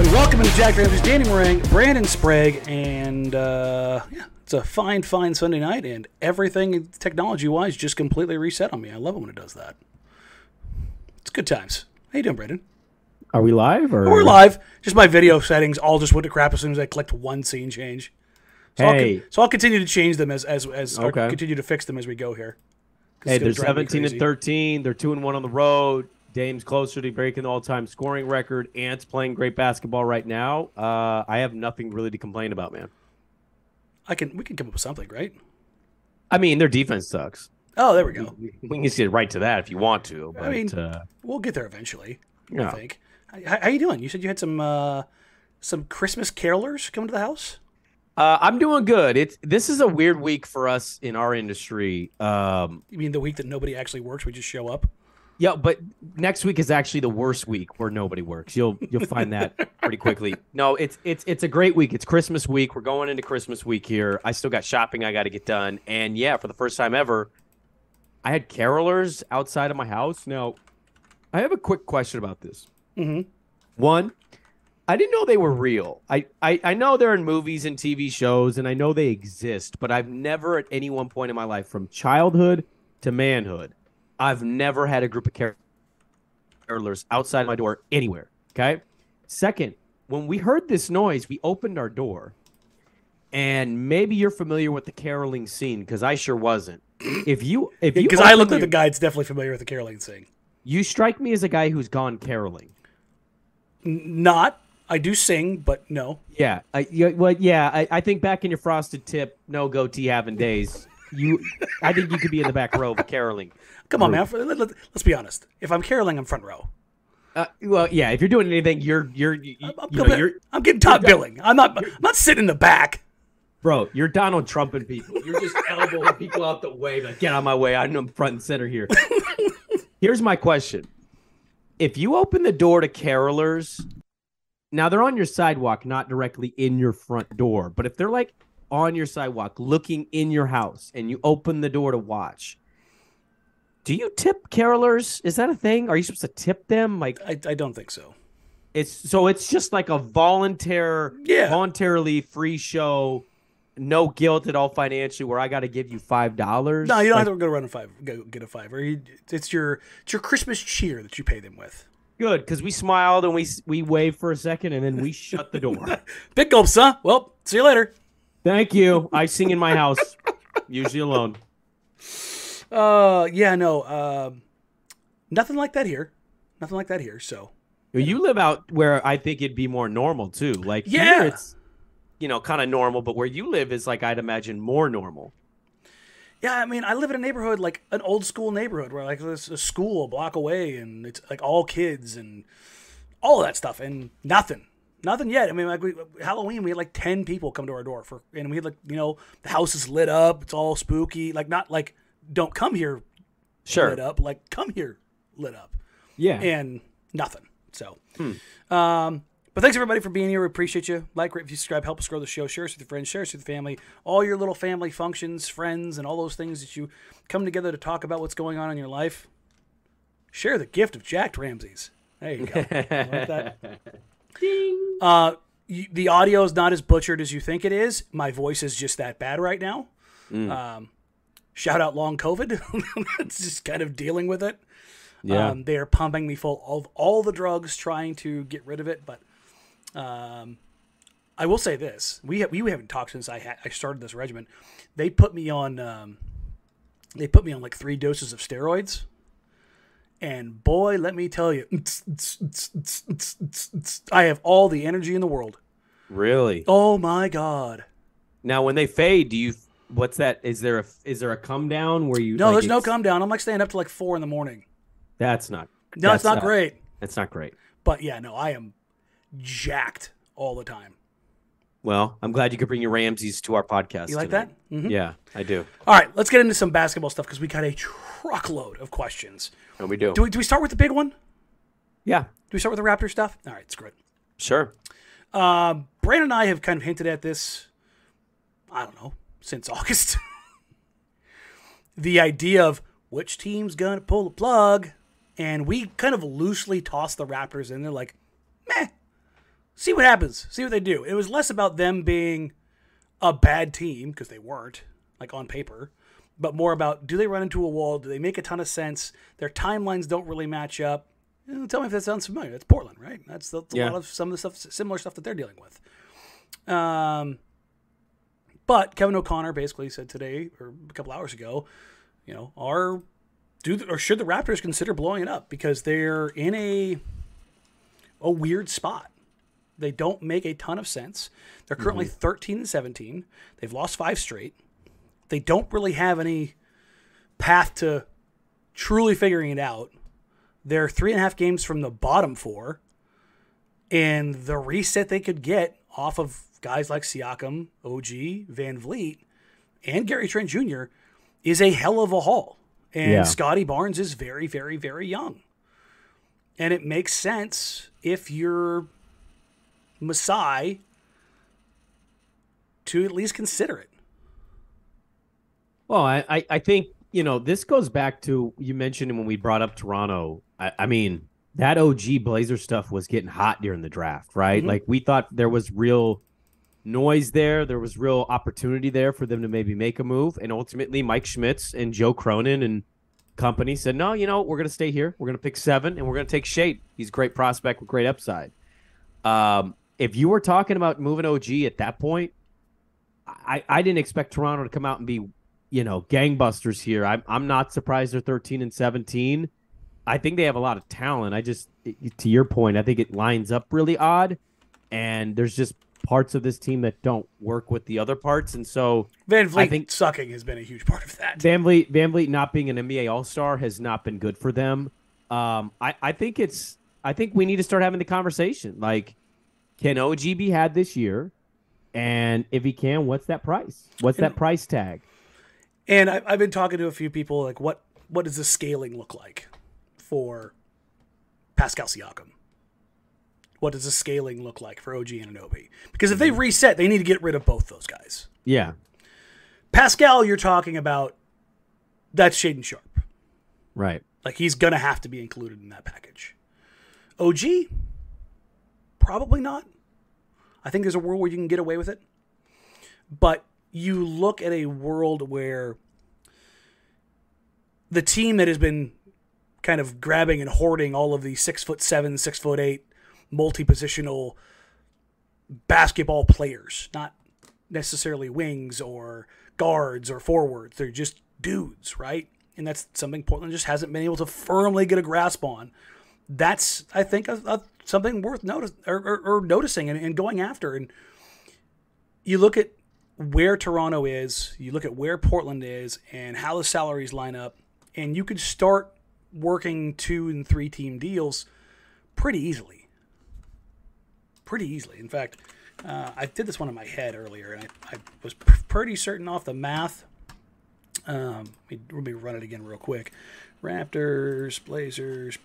Everybody? Welcome to Jack Ramsey's Danny Marang, Brandon Sprague, and uh, yeah, it's a fine, fine Sunday night, and everything technology-wise just completely reset on me. I love it when it does that. It's good times. How you doing, Brandon? Are we live or We're live. Just my video settings all just went to crap as soon as I clicked one scene change. So I'll, Hey. con- so I'll continue to change them as as as Okay. continue to fix them as we go here. Hey, they're 17 and 13. They're 2 and 1 on the road. Dame's closer to breaking the all-time scoring record. Ants playing great basketball right now. Uh, I have nothing really to complain about, man. I can we can come up with something, right? I mean, their defense sucks. Oh, there we go. We can just get right to that if you want to. But, I mean, uh, we'll get there eventually. I think. How, how you doing? You said you had some uh, some Christmas carolers coming to the house. uh, I'm doing good. It's this is a weird week for us in our industry. Um, You mean the week that nobody actually works? We just show up. Yeah, but next week is actually the worst week where nobody works. You'll you'll find that pretty quickly. No, it's it's it's a great week. It's Christmas week. We're going into Christmas week here. I still got shopping I got to get done, and yeah, for the first time ever, I had carolers outside of my house. Now, I have a quick question about this. Mhm. One, I didn't know they were real. I, I I know they're in movies and TV shows, and I know they exist, but I've never at any one point in my life, from childhood to manhood, I've never had a group of carolers outside my door anywhere. Okay. Second, when we heard this noise, we opened our door, and maybe you're familiar with the caroling scene because I sure wasn't. If you if you Because I looked like the guy that's definitely familiar with the caroling scene. you strike me as a guy who's gone caroling. N- not. I do sing, but no. Yeah, I, yeah, well, yeah. I, I think back in your frosted tip, no goatee having days. You, I think you could be in the back row of caroling. Come on, man. Let, let, us be honest. If I'm caroling, I'm front row. Uh, well, yeah. If you're doing anything, you're you're you, I'm, I'm, you know, you're I'm getting top billing. I'm not. I'm not sitting in the back. bro. You're Donald Trumping people. You're just elbowing people out the way. Like, get out of my way. I'm front and center here. Here's my question: If you open the door to carolers, now they're on your sidewalk, not directly in your front door, but if they're like on your sidewalk, looking in your house, and you open the door to watch, do you tip carolers? Is that a thing? Are you supposed to tip them? Like, I, I don't think so. it's so it's just like a volunteer, Yeah. voluntarily free show, no guilt at all financially. Where I got to give you five dollars. No, you don't have to go run a five. Go get a five. Or you, it's your it's your Christmas cheer that you pay them with. Good, because we smiled and we we waved for a second and then we shut the door. Big gulps, huh? Well, see you later. Thank you. I sing in my house, usually alone. Uh, yeah, no, um, nothing like that here. Nothing like that here. So You live out where I think it'd be more normal too. Like Yeah. here, it's you know kind of normal, but where you live is like I'd imagine more normal. yeah, I mean, I live in a neighborhood like an old school neighborhood where like there's a school a block away and it's like all kids and all of that stuff and nothing. Nothing yet. I mean, like we, Halloween, we had like ten people come to our door for, and we had like you know the house is lit up. It's all spooky. Like not like don't come here Sure. lit up. Like come here lit up. Yeah. and nothing. So, um, but thanks everybody for being here. We appreciate you. Like, rate, if you subscribe, help us grow the show. Share us with your friends. Share us with your family. All your little family functions, friends, and all those things that you come together to talk about what's going on in your life. Share the gift of Jack Ramsey's. There you go. like that. Uh, y- the audio is not as butchered as you think it is. My voice is just that bad right now. Um, shout out long COVID. it's just kind of dealing with it. Yeah. Um, they are pumping me full of all the drugs, trying to get rid of it. But um, I will say this: we ha- we haven't talked since I ha- I started this regimen. They put me on um, they put me on like three doses of steroids, and boy, let me tell you, I have all the energy in the world. really? Oh my god! Now, when they fade, do you? What's that? Is there a is there a come down where you? No, like, there's no come down. I'm like staying up to like four in the morning. That's not. No, it's that's not great. That's not great. But yeah, no, I am jacked all the time. Well, I'm glad you could bring your Ramses to our podcast. You like tonight. that? Mhm. Yeah, I do. All right, let's get into some basketball stuff because we got a truckload of questions. And we do. Do we, do we start with the big one? Yeah. Do we start with the Raptor stuff? All right, screw it. sure. Um, Brandon and I have kind of hinted at this, I don't know, since August. the idea of which team's going to pull the plug. And we kind of loosely tossed the Raptors in. They're like, meh, see what happens, see what they do. It was less about them being a bad team, because they weren't, like on paper, but more about do they run into a wall? Do they make a ton of sense? Their timelines don't really match up. Tell me if that sounds familiar. It's Portland, right? That's, that's a lot of some of the stuff, similar stuff that they're dealing with. Um, but Kevin O'Connor basically said today or a couple hours ago, you know, are do the, or should the Raptors consider blowing it up because they're in a a weird spot. They don't make a ton of sense. They're currently 13 and 17. They've lost five straight. They don't really have any path to truly figuring it out. They're three and a half games from the bottom four. And the reset they could get off of guys like Siakam, OG, VanVleet, and Gary Trent Jr. is a hell of a haul. And Yeah. Scottie Barnes is very, very, very young. And it makes sense if you're Masai to at least consider it. Well, I, I, I think, you know, this goes back to you mentioned when we brought up Toronto. I, I mean, that OG Blazer stuff was getting hot during the draft, right? Mhm. Like we thought there was real noise there. There was real opportunity there for them to maybe make a move. And ultimately, Mike Schmitz and Joe Cronin and company said, no, you know, we're going to stay here. We're going to pick seven and we're going to take Shade. He's a great prospect with great upside. Um, if you were talking about moving OG at that point, I, I didn't expect Toronto to come out and be, you know, gangbusters here. I'm, I'm not surprised they're 13 and 17. I think they have a lot of talent. I just, to your point, I think it lines up really odd. And there's just parts of this team that don't work with the other parts. And so VanVleet I think- sucking has been a huge part of that. VanVleet, Van Vliet not being an NBA All Star has not been good for them. Um, I, I think it's, I think we need to start having the conversation. Like, can OG be had this year? And if he can, what's that price? What's that price tag? And I, I've been talking to a few people like, what what does the scaling look like for Pascal Siakam? What does the scaling look like for OG Anunoby? Because if they mm-hmm. reset, they need to get rid of both those guys. Yeah, Pascal, you're talking about that's Shaedon Sharpe. right. Like he's gonna have to be included in that package. OG, probably not. I think there's a world where you can get away with it. But you look at a world where the team that has been kind of grabbing and hoarding all of these six foot seven, six foot eight, multi positional basketball players, not necessarily wings or guards or forwards. They're just dudes, right? And that's something Portland just hasn't been able to firmly get a grasp on. That's, I think, a, a, something worth notice or, or, or noticing and, and going after. And you look at where Toronto is, you look at where Portland is, and how the salaries line up, and you could start working two and three team deals pretty easily. Pretty easily. In fact, uh, I did this one in my head earlier, and I, I was p- pretty certain off the math. Um, let, me, let me run it again real quick. Raptors, Blazers.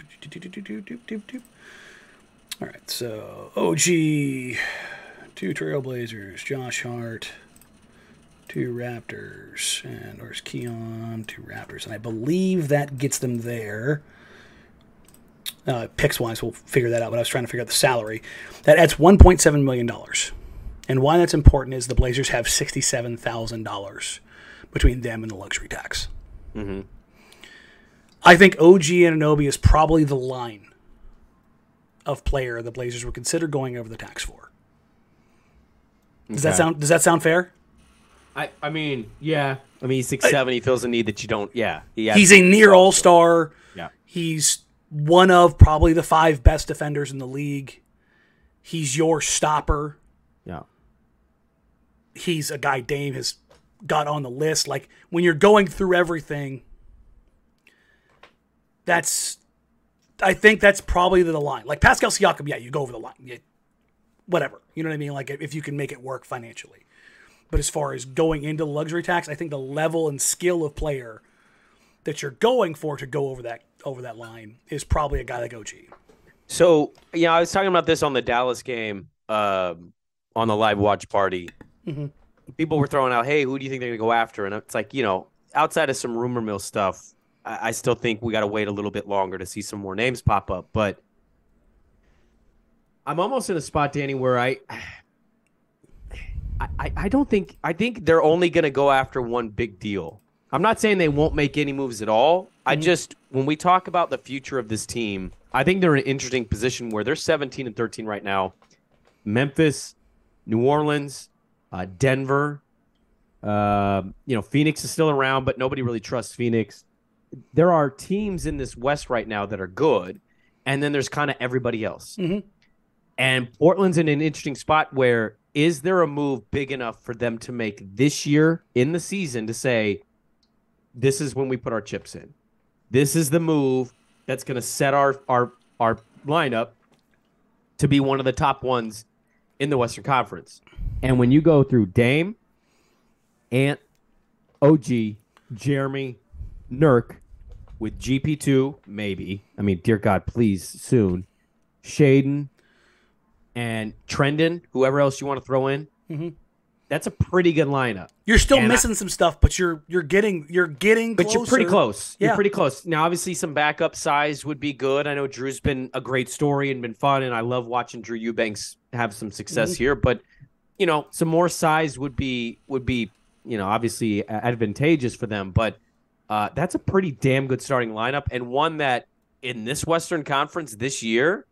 All right, so OG, two Trailblazers, Josh Hart, two Raptors, and there's Keon, two Raptors, and I believe that gets them there. Uh, picks wise, we'll figure that out. But I was trying to figure out the salary. That adds 1.7 million dollars. And why that's important is the Blazers have sixty-seven thousand dollars between them and the luxury tax. Mm-hmm. I think OG Anunoby is probably the line of player the Blazers would consider going over the tax for. Does that sound Does that sound fair? I, I mean, yeah. I mean, he's six seven. He feels a need that you don't. Yeah, he He's a near All Star. Yeah. He's one of probably the five best defenders in the league. He's your stopper. Yeah. He's a guy Dame has got on the list. Like when you're going through everything, that's I think that's probably the line. Like Pascal Siakam, yeah, you go over the line. Yeah, whatever. You know what I mean? Like if you can make it work financially. But as far as going into the luxury tax, I think the level and skill of player that you're going for to go over that over that line is probably a guy like OG. So yeah, I was talking about this on the Dallas game, um, on the live watch party. Mhm. People were throwing out, "Hey, who do you think they're gonna go after?" And it's like, you know, outside of some rumor mill stuff, I, I still think we got to wait a little bit longer to see some more names pop up. But I'm almost in a spot, Danny, where I. I, I- don't think I think they're only going to go after one big deal. I'm not saying they won't make any moves at all. I just when we talk about the future of this team, I think they're in an interesting position where they're 17 and 13 right now. Memphis, New Orleans, uh, Denver, uh, you know, Phoenix is still around, but nobody really trusts Phoenix. There are teams in this West right now that are good, and then there's kind of everybody else. Mhm. And Portland's in an interesting spot where is there a move big enough for them to make this year in the season to say, this is when we put our chips in. This is the move that's going to set our our our lineup to be one of the top ones in the Western Conference. And when you go through Dame, Ant, OG, Jerami, Nurk, with GP2, maybe. I mean, dear God, please soon. Shaedon and Trendon, whoever else you want to throw in. Mhm. That's a pretty good lineup. You're still And I- missing some stuff, but you're you're getting you're getting But you're pretty closer. close. You're pretty close. Now, obviously, some backup size would be good. I know Drew's been a great story and been fun, and I love watching Drew Eubanks have some success Mm-hmm. here. But you know, some more size would be would be you know obviously advantageous for them. But uh, that's a pretty damn good starting lineup, and one that in this Western Conference this year.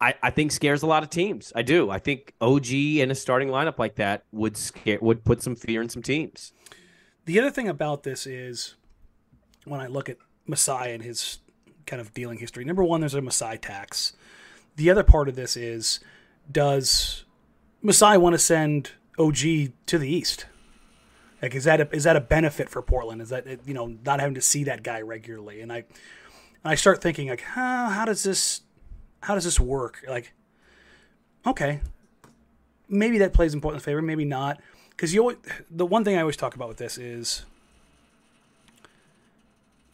I, I think scares a lot of teams. I do. I think OG in a starting lineup like that would scare would put some fear in some teams. The other thing about this is when I look at Masai and his kind of dealing history. Number one, there's a Masai tax. The other part of this is does Masai want to send OG to the East? Like, is that a, is that a benefit for Portland? Is that you know not having to see that guy regularly? And I and I start thinking like, how how does this how does this work? Like, okay, maybe that plays in Portland's favor, maybe not. Because you the one thing I always talk about with this is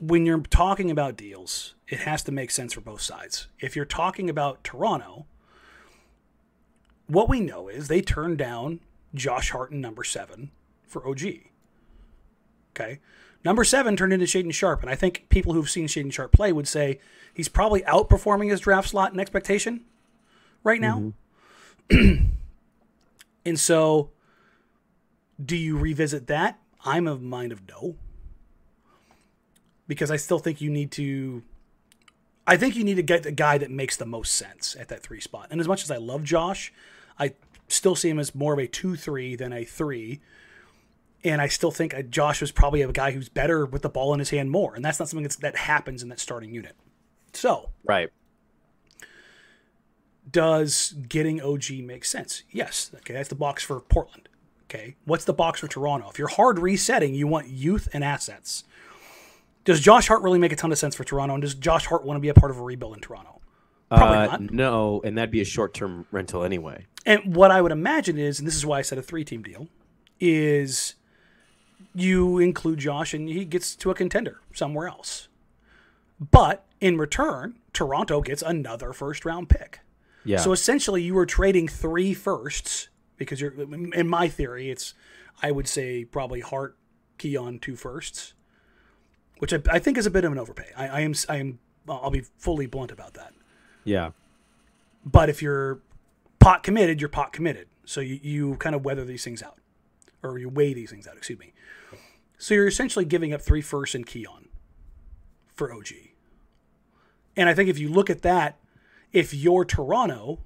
when you're talking about deals, it has to make sense for both sides. If you're talking about Toronto, what we know is they turned down Josh Harton number seven for OG. Okay. Number seven turned into Shaedon Sharpe, and I think people who've seen Shaedon Sharpe play would say he's probably outperforming his draft slot and expectation right now. Mm-hmm. and so, do you revisit that? I'm of mind of no, because I still think you need to. I think you need to get the guy that makes the most sense at that three spot. And as much as I love Josh, I still see him as more of a two-three than a three. And I still think uh, Josh was probably a guy who's better with the ball in his hand more, and that's not something that's, that happens in that starting unit. So, Right. does getting OG make sense? Yes. Okay, that's the box for Portland. Okay, what's the box for Toronto? If you're hard resetting, you want youth and assets. Does Josh Hart really make a ton of sense for Toronto? And does Josh Hart want to be a part of a rebuild in Toronto? Probably Uh, not. No, and that'd be a short term rental anyway. And what I would imagine is, and this is why I said a three team deal, is you include Josh and he gets to a contender somewhere else. But in return, Toronto gets another first round pick. Yeah. So essentially, you were trading three firsts because you're, in my theory, it's, I would say probably Hart, Keon, two firsts, which I, I think is a bit of an overpay. I, I am, I am I'll be fully blunt about that. Yeah. But if you're pot committed, you're pot committed. So you, you kind of weather these things out, or you weigh these things out. Excuse me. So you're essentially giving up three firsts and Keon for OG. And I think if you look at that, if you're Toronto,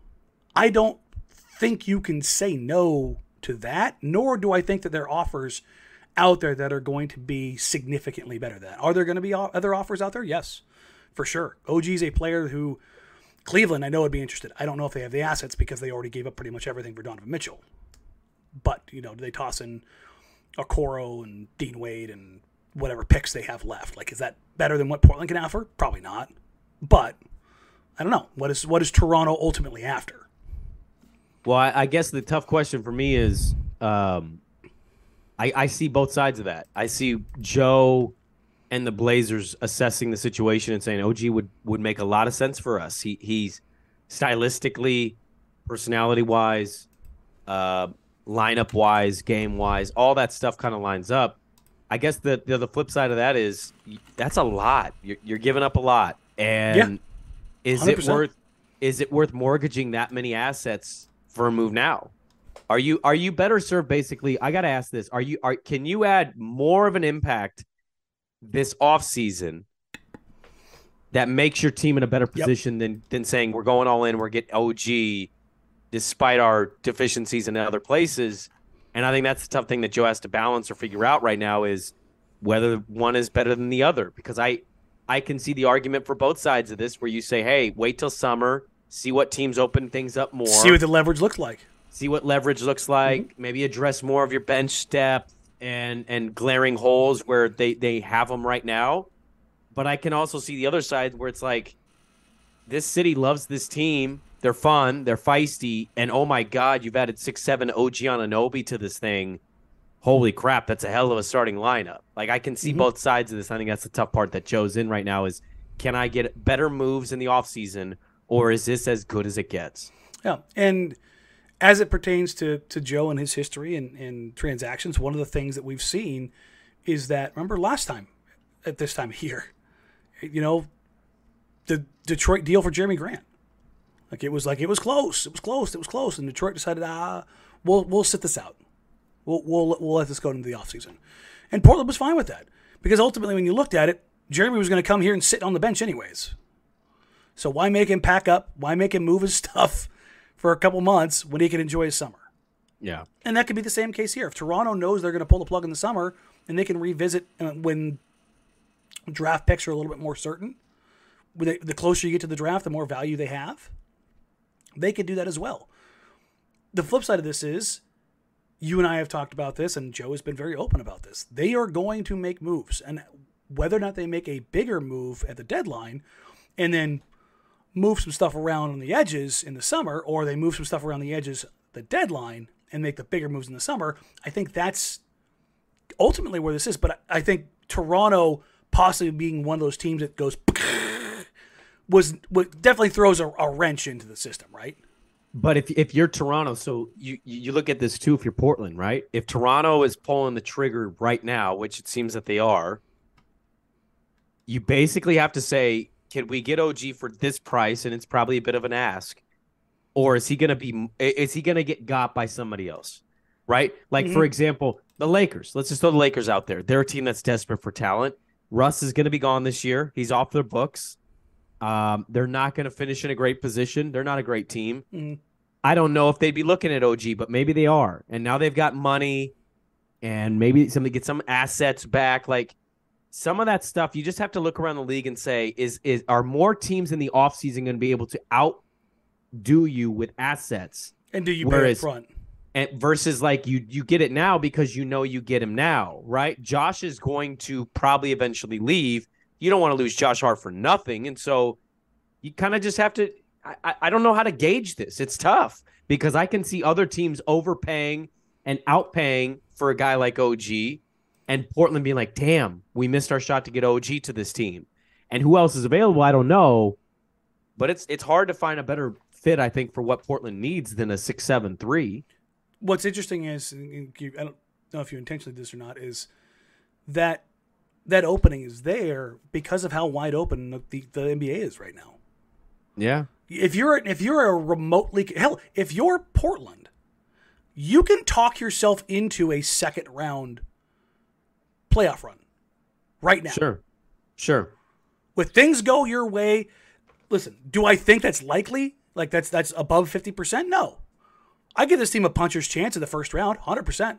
I don't think you can say no to that, nor do I think that there are offers out there that are going to be significantly better than that. Are there going to be other offers out there? Yes, for sure. OG is a player who Cleveland, I know, would be interested. I don't know if they have the assets because they already gave up pretty much everything for Donovan Mitchell. But, you know, do they toss in Okoro and Dean Wade and whatever picks they have left? Like, is that better than what Portland can offer? Probably not. But I don't know. What is what is Toronto ultimately after? Well, I, I guess the tough question for me is um, I, I see both sides of that. I see Joe and the Blazers assessing the situation and saying OG would would make a lot of sense for us. He he's stylistically, personality wise, uh, lineup wise, game wise, all that stuff kind of lines up. I guess the, the, the flip side of that is that's a lot. You're, you're giving up a lot, and yeah. is 100%. it worth is it worth mortgaging that many assets for a move now? Are you are you better served? Basically, I got to ask this: Are you are can you add more of an impact this off season that makes your team in a better position yep. than than saying we're going all in, we're getting OG, despite our deficiencies in other places? And I think that's the tough thing that Joe has to balance or figure out right now is whether one is better than the other. Because I I can see the argument for both sides of this, where you say, hey, wait till summer, see what teams open things up more, see what the leverage looks like see what leverage looks like, mm-hmm. maybe address more of your bench depth and and glaring holes where they they have them right now. But I can also see the other side where it's like this city loves this team. They're fun, they're feisty, and oh my god, you've added six seven OG Anunoby to this thing. Holy crap, that's a hell of a starting lineup. Like I can see mm-hmm. both sides of this. I think that's the tough part that Joe's in right now is can I get better moves in the offseason or is this as good as it gets? Yeah. And as it pertains to, to Joe and his history and, and transactions, one of the things that we've seen is that remember last time at this time of year, you know, the Detroit deal for Jerami Grant. Like it was like it was close, it was close, it was close, and Detroit decided, ah, we'll we'll sit this out, we'll we'll we'll let this go into the offseason. and Portland was fine with that because ultimately, when you looked at it, Jerami was going to come here and sit on the bench anyways. So why make him pack up? Why make him move his stuff? for a couple months when he can enjoy his summer. Yeah. And that could be the same case here. If Toronto knows they're going to pull the plug in the summer and they can revisit uh, when draft picks are a little bit more certain, the closer you get to the draft, the more value they have, they could do that as well. The flip side of this is you and I have talked about this, and Joe has been very open about this. They are going to make moves, and whether or not they make a bigger move at the deadline and then move some stuff around on the edges in the summer, or they move some stuff around the edges the deadline and make the bigger moves in the summer. I think that's ultimately where this is. But I think Toronto possibly being one of those teams that goes was what definitely throws a, a, wrench into the system, right? But if if you're Toronto, so you you look at this too. If you're Portland, right? If Toronto is pulling the trigger right now, which it seems that they are, you basically have to say can we get OG for this price? And it's probably a bit of an ask. Or is he going to be, is he going to get got by somebody else? Right? Like, mm-hmm. for example, the Lakers. Let's just throw the Lakers out there. They're a team that's desperate for talent. Russ is going to be gone this year. He's off their books. Um, they're not going to finish in a great position. They're not a great team. Mm-hmm. I don't know if they'd be looking at OG, but maybe they are. And now they've got money and maybe somebody get some assets back. Like, some of that stuff you just have to look around the league and say is is are more teams in the offseason going to be able to outdo you with assets and do you Whereas, pay front and versus like you you get it now because you know you get him now right josh is going to probably eventually leave you don't want to lose josh hart for nothing and so you kind of just have to I, I don't know how to gauge this it's tough because i can see other teams overpaying and outpaying for a guy like og and Portland being like, damn, we missed our shot to get OG to this team. And who else is available? I don't know. But it's it's hard to find a better fit, I think, for what Portland needs than a six seven three. What's interesting is I don't know if you intentionally did this or not, is that that opening is there because of how wide open the, the, the NBA is right now. Yeah. If you're if you're a remotely hell, if you're Portland, you can talk yourself into a second round playoff run right now. Sure. Sure. With things go your way, listen, do I think that's likely? Like that's that's above 50%? No. I give this team a puncher's chance in the first round, 100%.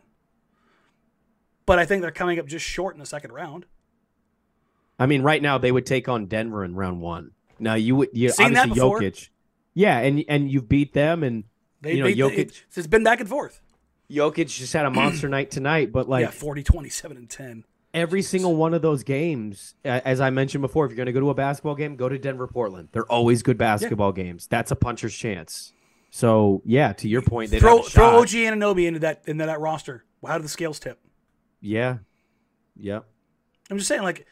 But I think they're coming up just short in the second round. I mean, right now they would take on Denver in round one. Now you would you Seen that obviously before. Jokic. Yeah, and and you've beat them and They, You know, Jokic- it- it's been back and forth. Jokic just had a monster night tonight, but like yeah, 40, 27, and 10. every single one of those games, as I mentioned before, if you're going to go to a basketball game, go to Denver, Portland. They're always good basketball games. That's a puncher's chance. So yeah, to your point, they Throw throw. OG Anunoby into that into that roster. How do the scales tip? Yeah, yeah, I'm just saying, like,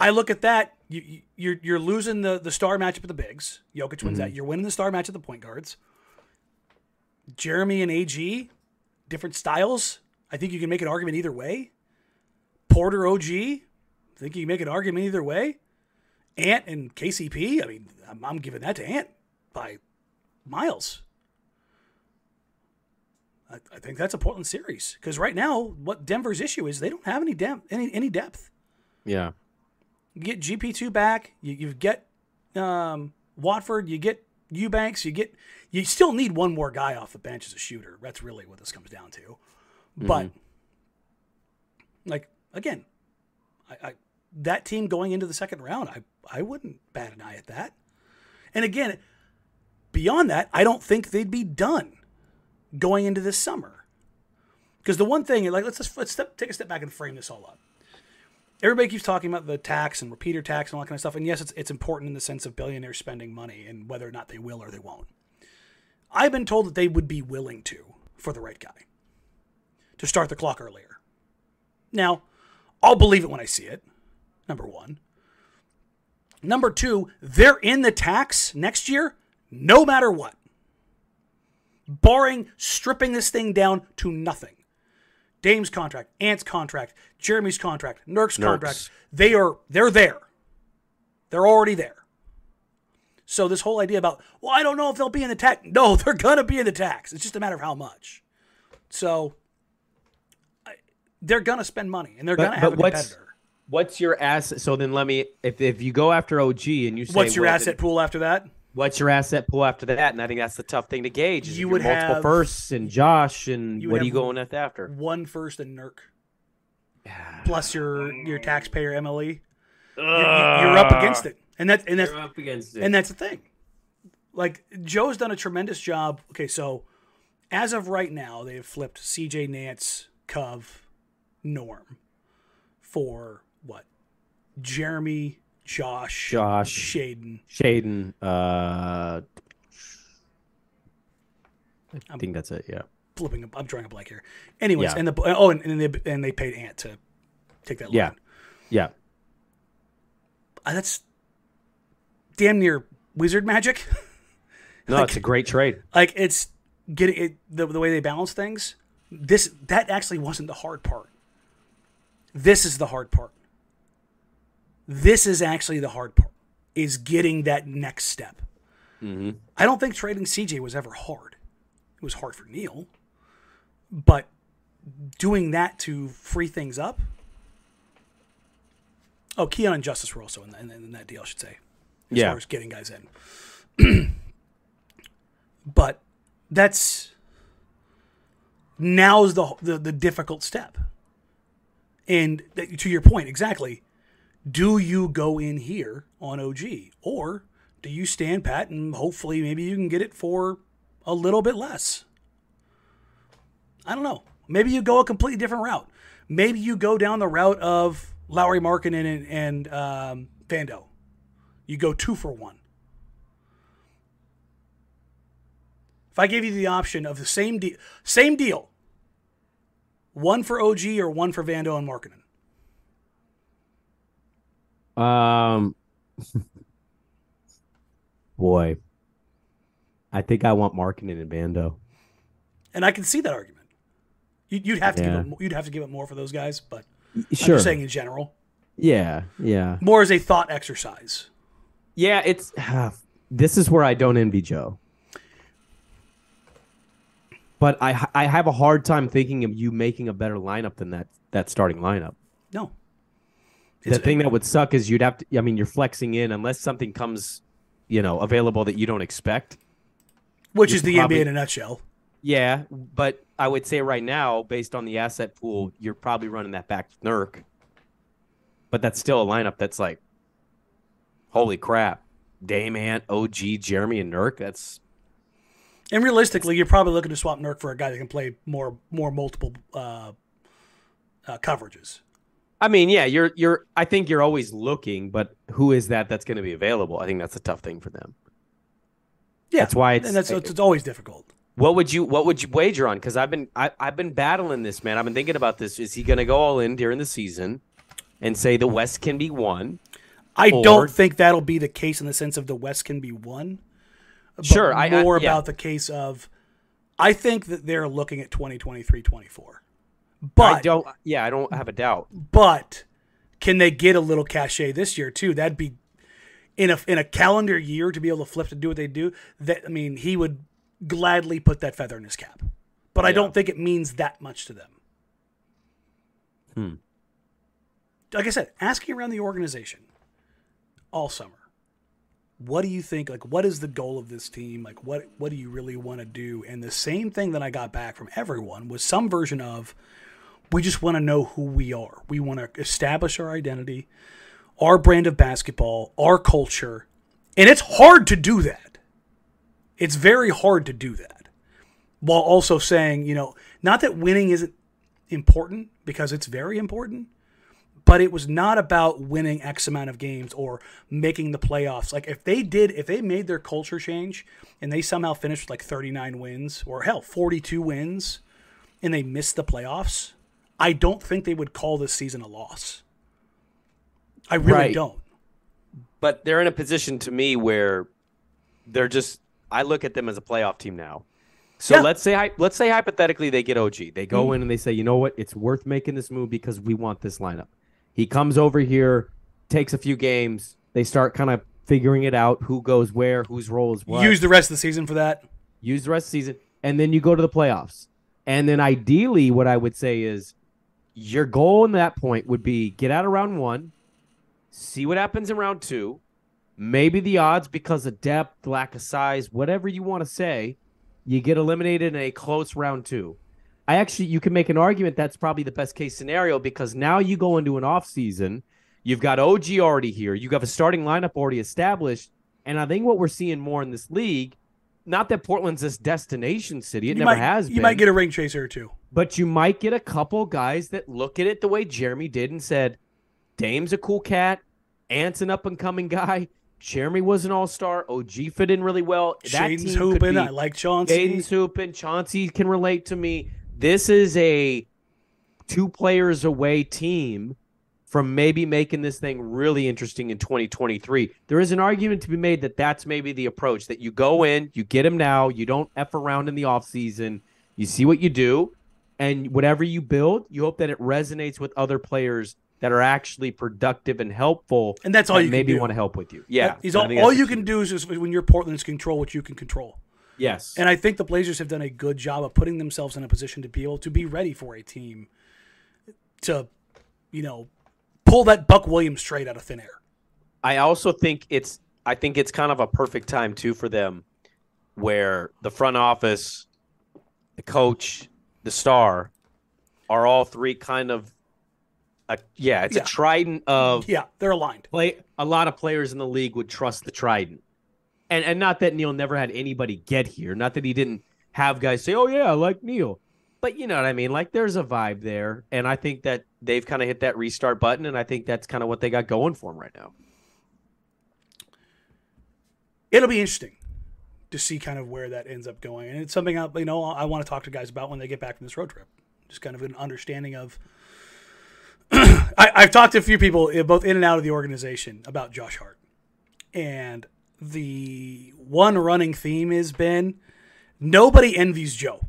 I look at that. You, you you're you're losing the the star matchup of the bigs. Jokic wins that. Mm-hmm. You're winning the star match of the point guards. Jeremy and AG, different styles. I think you can make an argument either way. Porter OG, I think you can make an argument either way. Ant and KCP, I mean, I'm, I'm giving that to Ant by miles. I, I think that's a Portland series because right now, what Denver's issue is they don't have any depth. Any any depth. yeah. You get GP two back. You, you get um, Watford. You get Eubanks. You get. You still need one more guy off the bench as a shooter. That's really what this comes down to. But like again, I, I that team going into the second round, I I wouldn't bat an eye at that. And again, beyond that, I don't think they'd be done going into this summer. Because the one thing, like let's just let's step, take a step back and frame this all up everybody keeps talking about the tax and repeater tax and all that kind of stuff. And yes, it's, it's important in the sense of billionaires spending money and whether or not they will or they won't. I've been told that they would be willing to for the right guy to start the clock earlier. Now, I'll believe it when I see it. Number one. Number two, they're in the tax next year, no matter what. Barring stripping this thing down to nothing. Dame's contract, Ant's contract, Jerami's contract, Nurk's contract. They are they're there. They're already there. So this whole idea about, well, I don't know if they'll be in the tax. No, they're gonna be in the tax. It's just a matter of how much. So I, they're gonna spend money and they're But- gonna have a what's- competitor. What's your asset? So then let me. If if you go after OG and you say What's your well, asset then pool after that? What's your asset pool after that? And I think that's the tough thing to gauge. Is You would you're multiple have- firsts and Josh and what are you going with after? One first and Nurk. Plus your your taxpayer MLE. You're, you're up against it. And that and that's up against it. And that's the thing. Like Joe's done a tremendous job. Okay, so as of right now, they have flipped CJ Nance, Cove, Norm for what? Jerami, Josh, Josh, Shaedon. Shaedon. Uh, I think that's it. Yeah. Flipping. I'm drawing a blank here. Anyways, Yeah. and the oh, and, and they and they paid Ant to take that. Yeah. loan. Yeah. Uh, that's damn near wizard magic. No, it's a great trade. like it's getting it the, the way they balance things this that actually wasn't the hard part this is the hard part this is actually the hard part is getting that next step. Mm-hmm. I don't think trading cj was ever hard. It was hard for neil but doing that to free things up oh keon and justice were also in, that- in, in that deal i should say as Yeah. far as getting guys in. But that's now's the, the the difficult step. And to your point exactly do you go in here on og or do you stand pat and hopefully maybe you can get it for a little bit less? I don't know. Maybe you go a completely different route. Maybe you go down the route of Lauri Markkanen and, and um, vando you go two for one. If I gave you the option of the same deal, same deal, one for OG or one for Vando and Markkanen, Um, boy, I think I want Markkanen and Vando. and I can see that argument. You- You'd have to Yeah. give it, you'd have to give it more for those guys, but I'm just saying in general. Yeah, yeah, more as a thought exercise. yeah. It's this is where I don't envy Joe. But I I have a hard time thinking of you making a better lineup than that that starting lineup. The thing that would suck is you'd have to. I mean, you're flexing in unless something comes, you know, available that you don't expect. which is the probably- NBA in a nutshell. Yeah, but I would say right now, based on the asset pool, you're probably running that back to Nurk. But that's still a lineup that's like, holy crap, Dame, Ant, OG, Jerami, and Nurk. That's And realistically, you're probably looking to swap Nurk for a guy that can play more more multiple uh, uh, coverages. I mean, yeah, you're you're. I think you're always looking, but who is that that's going to be available? I think that's a tough thing for them. Yeah, That's why it's- and that's it's, it's always difficult. What would you What would you wager on? Because I've been I, I've been battling this man. I've been thinking about this. Is he going to go all in during the season and say the West can be won? I Or- don't think that'll be the case in the sense of the West can be won. Sure, I- I- more yeah. about the case of I think that they're looking at 2023 24. But I don't. Yeah, I don't have a doubt. but can they get a little cachet this year too? That'd be in a in a calendar year to be able to flip to do what they do. That I mean, he would gladly put that feather in his cap. But I don't think it means that much to them. Hmm. Like I said, asking around the organization all summer. What do you think? Like, what is the goal of this team? Like, what what do you really want to do? And the same thing that I got back from everyone was some version of, we just want to know who we are. We want to establish our identity, our brand of basketball, our culture. And it's hard to do that. It's very hard to do that. While also saying, you know, not that winning isn't important because it's very important, but it was not about winning X amount of games or making the playoffs. Like if they did, if they made their culture change and they somehow finished with like 39 wins or hell, 42 wins and they missed the playoffs, I don't think they would call this season a loss. I really Right. don't. But they're in a position to me where they're just. I look at them as a playoff team now. So Yeah. let's say let's say hypothetically they get OG. They go mm. in and they say, you know what, it's worth making this move because we want this lineup. He comes over here, takes a few games. They start kind of figuring it out, who goes where, whose role is what. Use the rest of the season for that. use the rest of the season, and then you go to the playoffs. And then ideally, what I would say is your goal in that point would be get out of round one, see what happens in round two. Maybe the odds, because of depth, lack of size, whatever you want to say, you get eliminated in a close round two. I actually, you can make an argument that's probably the best case scenario because now you go into an off season. You've got OG already here. You have got a starting lineup already established. And I think what we're seeing more in this league, not that Portland's this destination city, it you never might, has You been. might get a ring chaser or two. But you might get a couple guys that look at it the way Jerami did and said, Dame's a cool cat, Ant's an up and coming guy. Jerami was an all star. OG fit in really well. That Shaedon's team could hooping. be- I like Chauncey. Aiden's hooping. Chauncey can relate to me. This is a two players away team from maybe making this thing really interesting in 2023. There is an argument to be made that that's maybe the approach that you go in, you get him now, you don't F around in the offseason, you see what you do, and whatever you build, you hope that it resonates with other players that are actually productive and helpful. And that's all that you can maybe do. want to help with you. Yeah. He's all, all you can do is just when you're Portland is control what you can control. Yes. And I think the Blazers have done a good job of putting themselves in a position to be able to be ready for a team to, you know, pull that Buck Williams straight out of thin air. I also think it's I think it's kind of a perfect time too for them where the front office, the coach, the star are all three kind of a, yeah, it's Yeah. a trident of Yeah, they're aligned. play a lot of players in the league would trust the trident. And and not that Neil never had anybody get here, not that he didn't have guys say, "Oh yeah, I like Neil." But you know what I mean? Like there's a vibe there, and I think that they've kind of hit that restart button and I think that's kind of what they got going for them right now. It'll be interesting to see kind of where that ends up going. And it's something I, you know, I want to talk to guys about when they get back from this road trip. Just kind of an understanding of. I, I've talked to a few people, eh, both in and out of the organization, about Josh Hart. And the one running theme has been nobody envies Joe.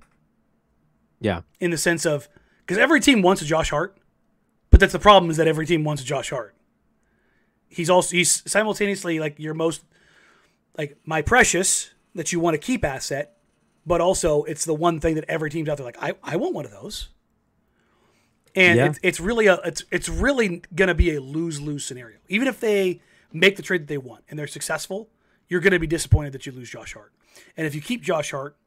Yeah. in the sense of because every team wants a Josh Hart, but that's the problem is that every team wants a Josh Hart. he's also he's simultaneously like your most like my precious that you want to keep asset, but also it's the one thing that every team's out there like I, I want one of those. And Yeah. it's, it's really a it's it's really gonna be a lose lose scenario. Even if they make the trade that they want and they're successful, you're gonna be disappointed that you lose Josh Hart. And if you keep Josh Hart,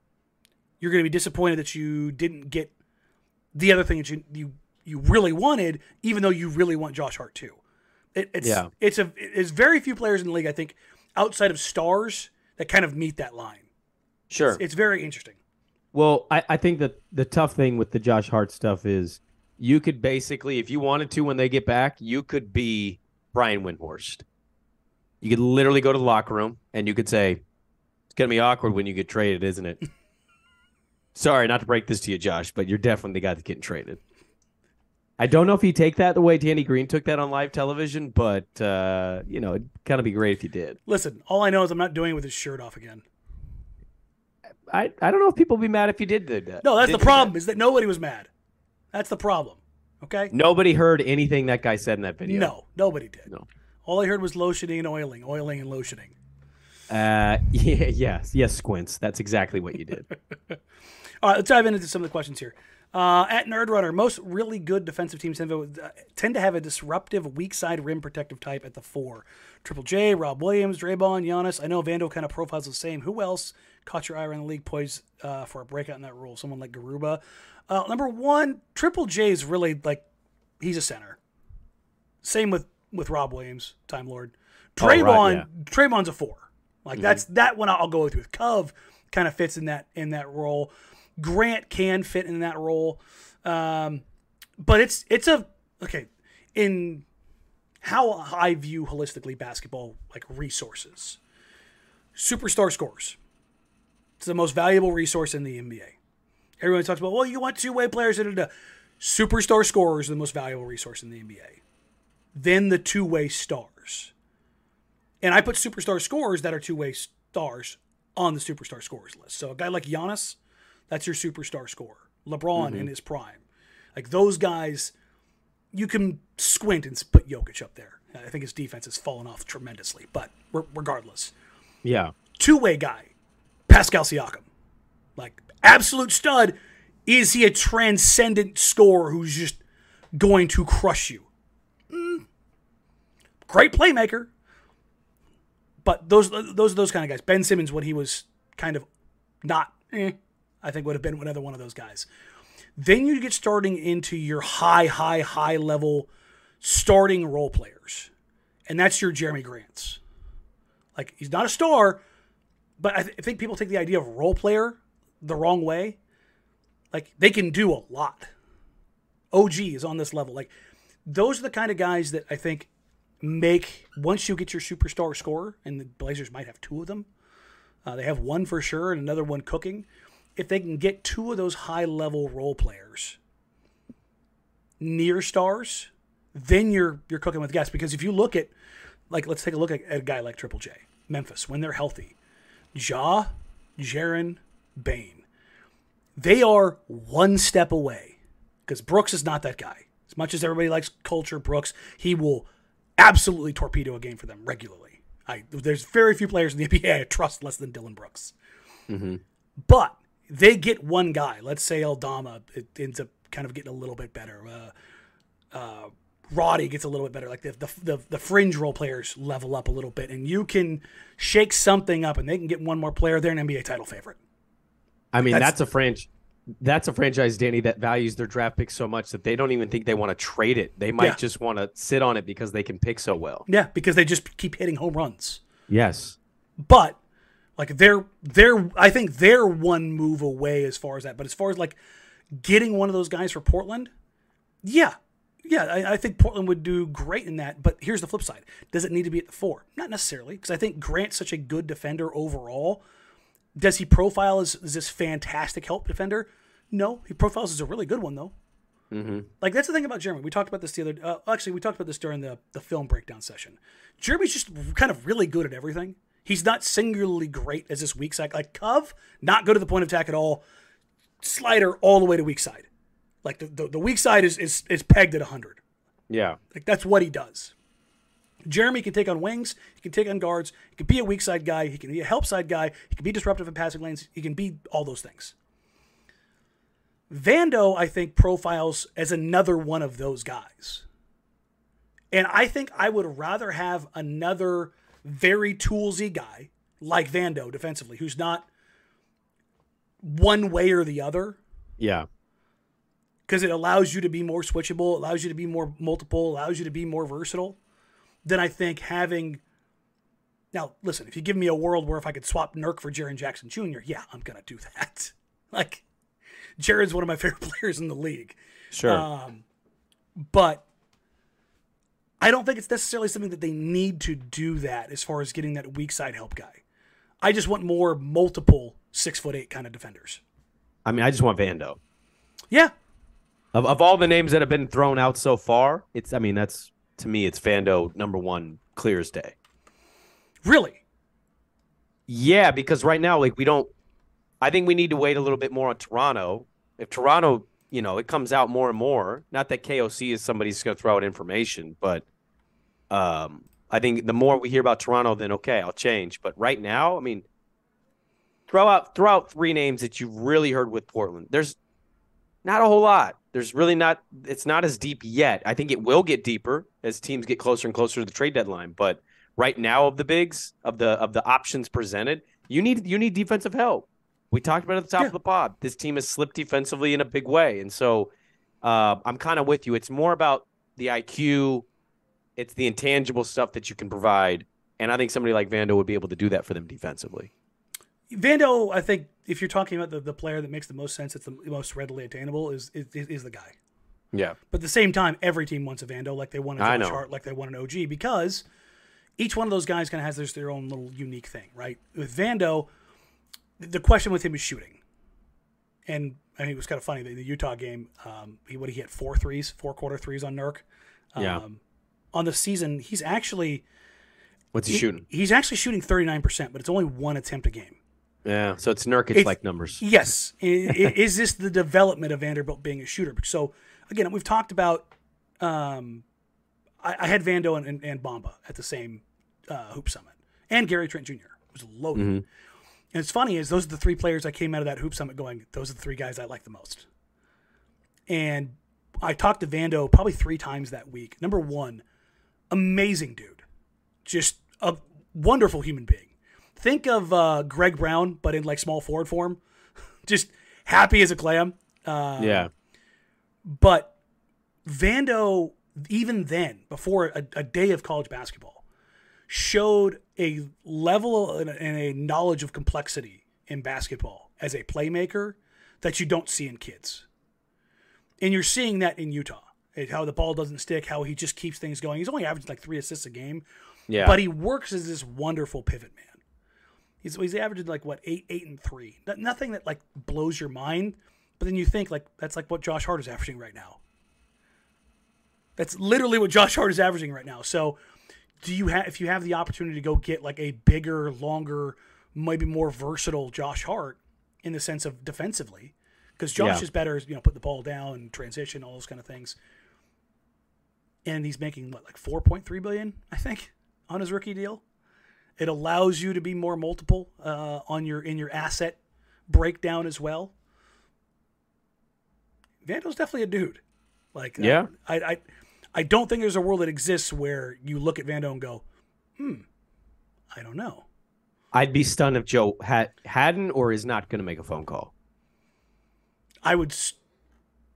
you're gonna be disappointed that you didn't get the other thing that you you you really wanted, even though you really want Josh Hart too. It, it's Yeah. it's a it's very few players in the league I think outside of stars that kind of meet that line. Sure. It's very interesting. Well, I, I think that the tough thing with the Josh Hart stuff is you could basically, if you wanted to, when they get back, you could be Brian Windhorst. You could literally go to the locker room and you could say, "It's gonna be awkward when you get traded, isn't it?" Sorry, not to break this to you, Josh, but you're definitely the guy that's getting traded. I don't know if you take that the way Danny Green took that on live television, but uh, you know, it'd kind of be great if you did. Listen, all I know is I'm not doing it with his shirt off again. I, I don't know if people would be mad if you did that. No, that's did the problem is that nobody was mad. That's the problem. Okay? Nobody heard anything that guy said in that video. No, nobody did. No. All I heard was lotioning and oiling, oiling and lotioning. Uh, yeah, yes, yes, Squints. That's exactly what you did. All right, let's dive into some of the questions here. Uh, at Nerdrunner, most really good defensive teams tend to, have a disruptive weak side rim protective type at the four. Triple J, Rob Williams, Draymond, Giannis. I know Vando kind of profiles the same. Who else caught your eye around the league poised uh, for a breakout in that role? Someone like Garuba. Uh, number one, Triple J is really like he's a center. Same with with Rob Williams, Time Lord. Oh, right, Draymond, yeah. Mm-hmm. Draymond's a four. Like that's that one I'll go with. With Cove kind of fits in that in that role. Grant can fit in that role, um, but it's it's a okay in how I view holistically basketball like resources. Superstar scores. It's the most valuable resource in the NBA. Everyone talks about well, you want two way players. Da, da, da. Superstar scorers are the most valuable resource in the NBA. Then the two way stars. And I put superstar scorers that are two way stars on the superstar scorers list. So a guy like Giannis, that's your superstar scorer. LeBron in his prime. Like those guys, you can squint and put Jokic up there. I think his defense has fallen off tremendously, but re- regardless, Yeah. two way guy, Pascal Siakam. Like absolute stud. Is he a transcendent scorer who's just going to crush you? Mm. Great playmaker. But those those are those kind of guys. Ben Simmons, when he was kind of not, eh, I think would have been another one of those guys. Then you get starting into your high, high, high level starting role players, and that's your Jerami Grants. Like he's not a star, but I, th- I think people take the idea of role player the wrong way. Like they can do a lot. OG is on this level. Like those are the kind of guys that I think make once you get your superstar scorer, and the Blazers might have two of them. Uh, they have one for sure and another one cooking. If they can get two of those high level role players near stars, then you're you're cooking with gas. Because if you look at like let's take a look at, at a guy like Triple J, Memphis, when they're healthy, Ja, Jaren, Bane, they are one step away. Because Brooks is not that guy. As much as everybody likes culture, Brooks, he will absolutely torpedo a game for them regularly. I there's very few players in the NBA I trust less than Dillon Brooks. Mm-hmm. But they get one guy. Let's say Aldama it ends up kind of getting a little bit better. Uh, uh, Roddy gets a little bit better. Like the, the the the fringe role players level up a little bit, and you can shake something up, and they can get one more player. They're an NBA title favorite. I mean, That's- that's, a franchise. That's a franchise, Danny, that values their draft pick so much that they don't even think they want to trade it. They might Yeah. just want to sit on it because they can pick so well. Yeah, because they just keep hitting home runs. Yes. but like they're they're I think they're one move away as far as that. But as far as like getting one of those guys for Portland, yeah, yeah, I, I think Portland would do great in that. But here's the flip side: does it need to be at the four? Not necessarily, because I think Grant's such a good defender overall. Does he profile as, as this fantastic help defender? No, he profiles as a really good one though. Like that's the thing about Jerami. We talked about this the other. Uh, actually, we talked about this during the the film breakdown session. Jerami's just kind of really good at everything. He's not singularly great as this weak side. Like Cove, not good at the point of attack at all. Slider all the way to weak side. Like the the, the weak side is is is pegged at hundred. Yeah. Like that's what he does. Jerami can take on wings. He can take on guards. He can be a weak side guy. He can be a help side guy. He can be disruptive in passing lanes. He can be all those things. Vando, I think, profiles as another one of those guys. And I think I would rather have another very toolsy guy like Vando defensively, who's not one way or the other, Yeah. because it allows you to be more switchable, allows you to be more multiple, allows you to be more versatile. Then I think having now, listen, if you give me a world where if I could swap Nurk for Jaren Jackson Jr., yeah, I'm gonna do that. Like, Jaren's one of my favorite players in the league. Sure. Um, but I don't think it's necessarily something that they need to do that as far as getting that weak side help guy. I just want more multiple six foot eight kind of defenders. I mean, I just want Vando. Yeah, Of, of all the names that have been thrown out so far, it's I mean, that's to me it's Vando number 1 clear as day. really. Yeah, because right now like we don't I think we need to wait a little bit more on Toronto. If Toronto, you know, it comes out more and more, not that KOC is somebody who's going to throw out information, but um I think the more we hear about Toronto then okay, I'll change, but right now, I mean throw out throw out three names that you've really heard with Portland. There's not a whole lot. There's really not it's not as deep yet. I think it will get deeper as teams get closer and closer to the trade deadline, but right now of the bigs of the of the options presented, you need you need defensive help. We talked about at the top Yeah. of the pod. This team has slipped defensively in a big way, and so uh, I'm kind of with you. It's more about the IQ, it's the intangible stuff that you can provide, and I think somebody like Vando would be able to do that for them defensively. Vando, I think if you're talking about the, the player that makes the most sense, it's the most readily attainable, is, is is the guy. Yeah, But at the same time, every team wants a Vando like they want a Josh. Hart, like they want an OG, because each one of those guys kind of has their, their own little unique thing, right? With Vando, the question with him is shooting. And I mean, it was kind of funny. The, the Utah game, um, he what he hit four threes, four quarter threes on Nurk. Um, Yeah. On the season, he's actually what's he, he- shooting? He's actually shooting thirty nine percent, but it's only one attempt a game. Yeah, so it's Nurkic It's- like numbers. Yes. I- I- is this the development of Vanderbilt being a shooter? So again, we've talked about. Um, I, I had Vando and, and, and Bamba at the same uh, hoop summit, and Gary Trent Jr. was loaded. Mm-hmm. And it's funny is those are the three players I came out of that hoop summit going. Those are the three guys I like the most. And I talked to Vando probably three times that week. Number one, amazing dude, just a wonderful human being. Think of uh, Greg Brown, but in like small forward form. just happy as a clam. Uh, yeah, But Vando, even then, before a, a day of college basketball, showed a level and a, and a knowledge of complexity in basketball as a playmaker that you don't see in kids. And you're seeing that in Utah. How the ball doesn't stick, how he just keeps things going. He's only averaging like three assists a game, yeah. but he works as this wonderful pivot man. He's he's averaging like what eight eight and three. No- Nothing that like blows your mind, but then you think like that's like what Josh Hart is averaging right now. That's literally what Josh Hart is averaging right now. So, do you have if you have the opportunity to go get like a bigger, longer, maybe more versatile Josh Hart in the sense of defensively, because Josh Yeah. is better, you know, put the ball down, transition, all those kind of things. And he's making what like four point three billion, I think, on his rookie deal. It allows you to be more multiple uh, on your in your asset breakdown as well. Vando's definitely a dude. Like, uh, Yeah. I, I, I don't think there's a world that exists where you look at Vando and go, hmm, I don't know. I'd be stunned if Joe had hadn't or is not going to make a phone call. I would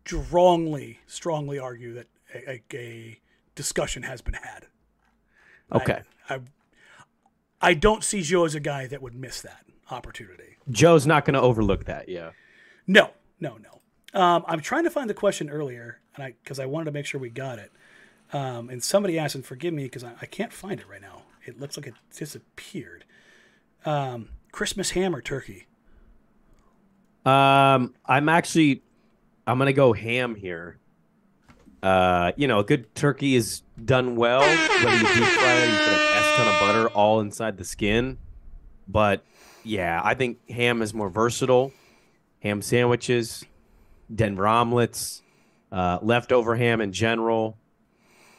strongly, strongly argue that a, a, a discussion has been had. Okay, I, I, I don't see Joe as a guy that would miss that opportunity. Joe's not going to overlook that. Yeah. No, no, no. Um, I'm trying to find the question earlier, and I because I wanted to make sure we got it. Um, and somebody asked, and forgive me because I, I can't find it right now. It looks like it disappeared. Um, Christmas ham or turkey? Um, I'm actually, I'm gonna go ham here. Uh, you know, a good turkey is done well. Whether you deep fry it, you put an S ton of butter all inside the skin. But yeah, I think ham is more versatile. Ham sandwiches, Denver omelets, uh, leftover ham in general.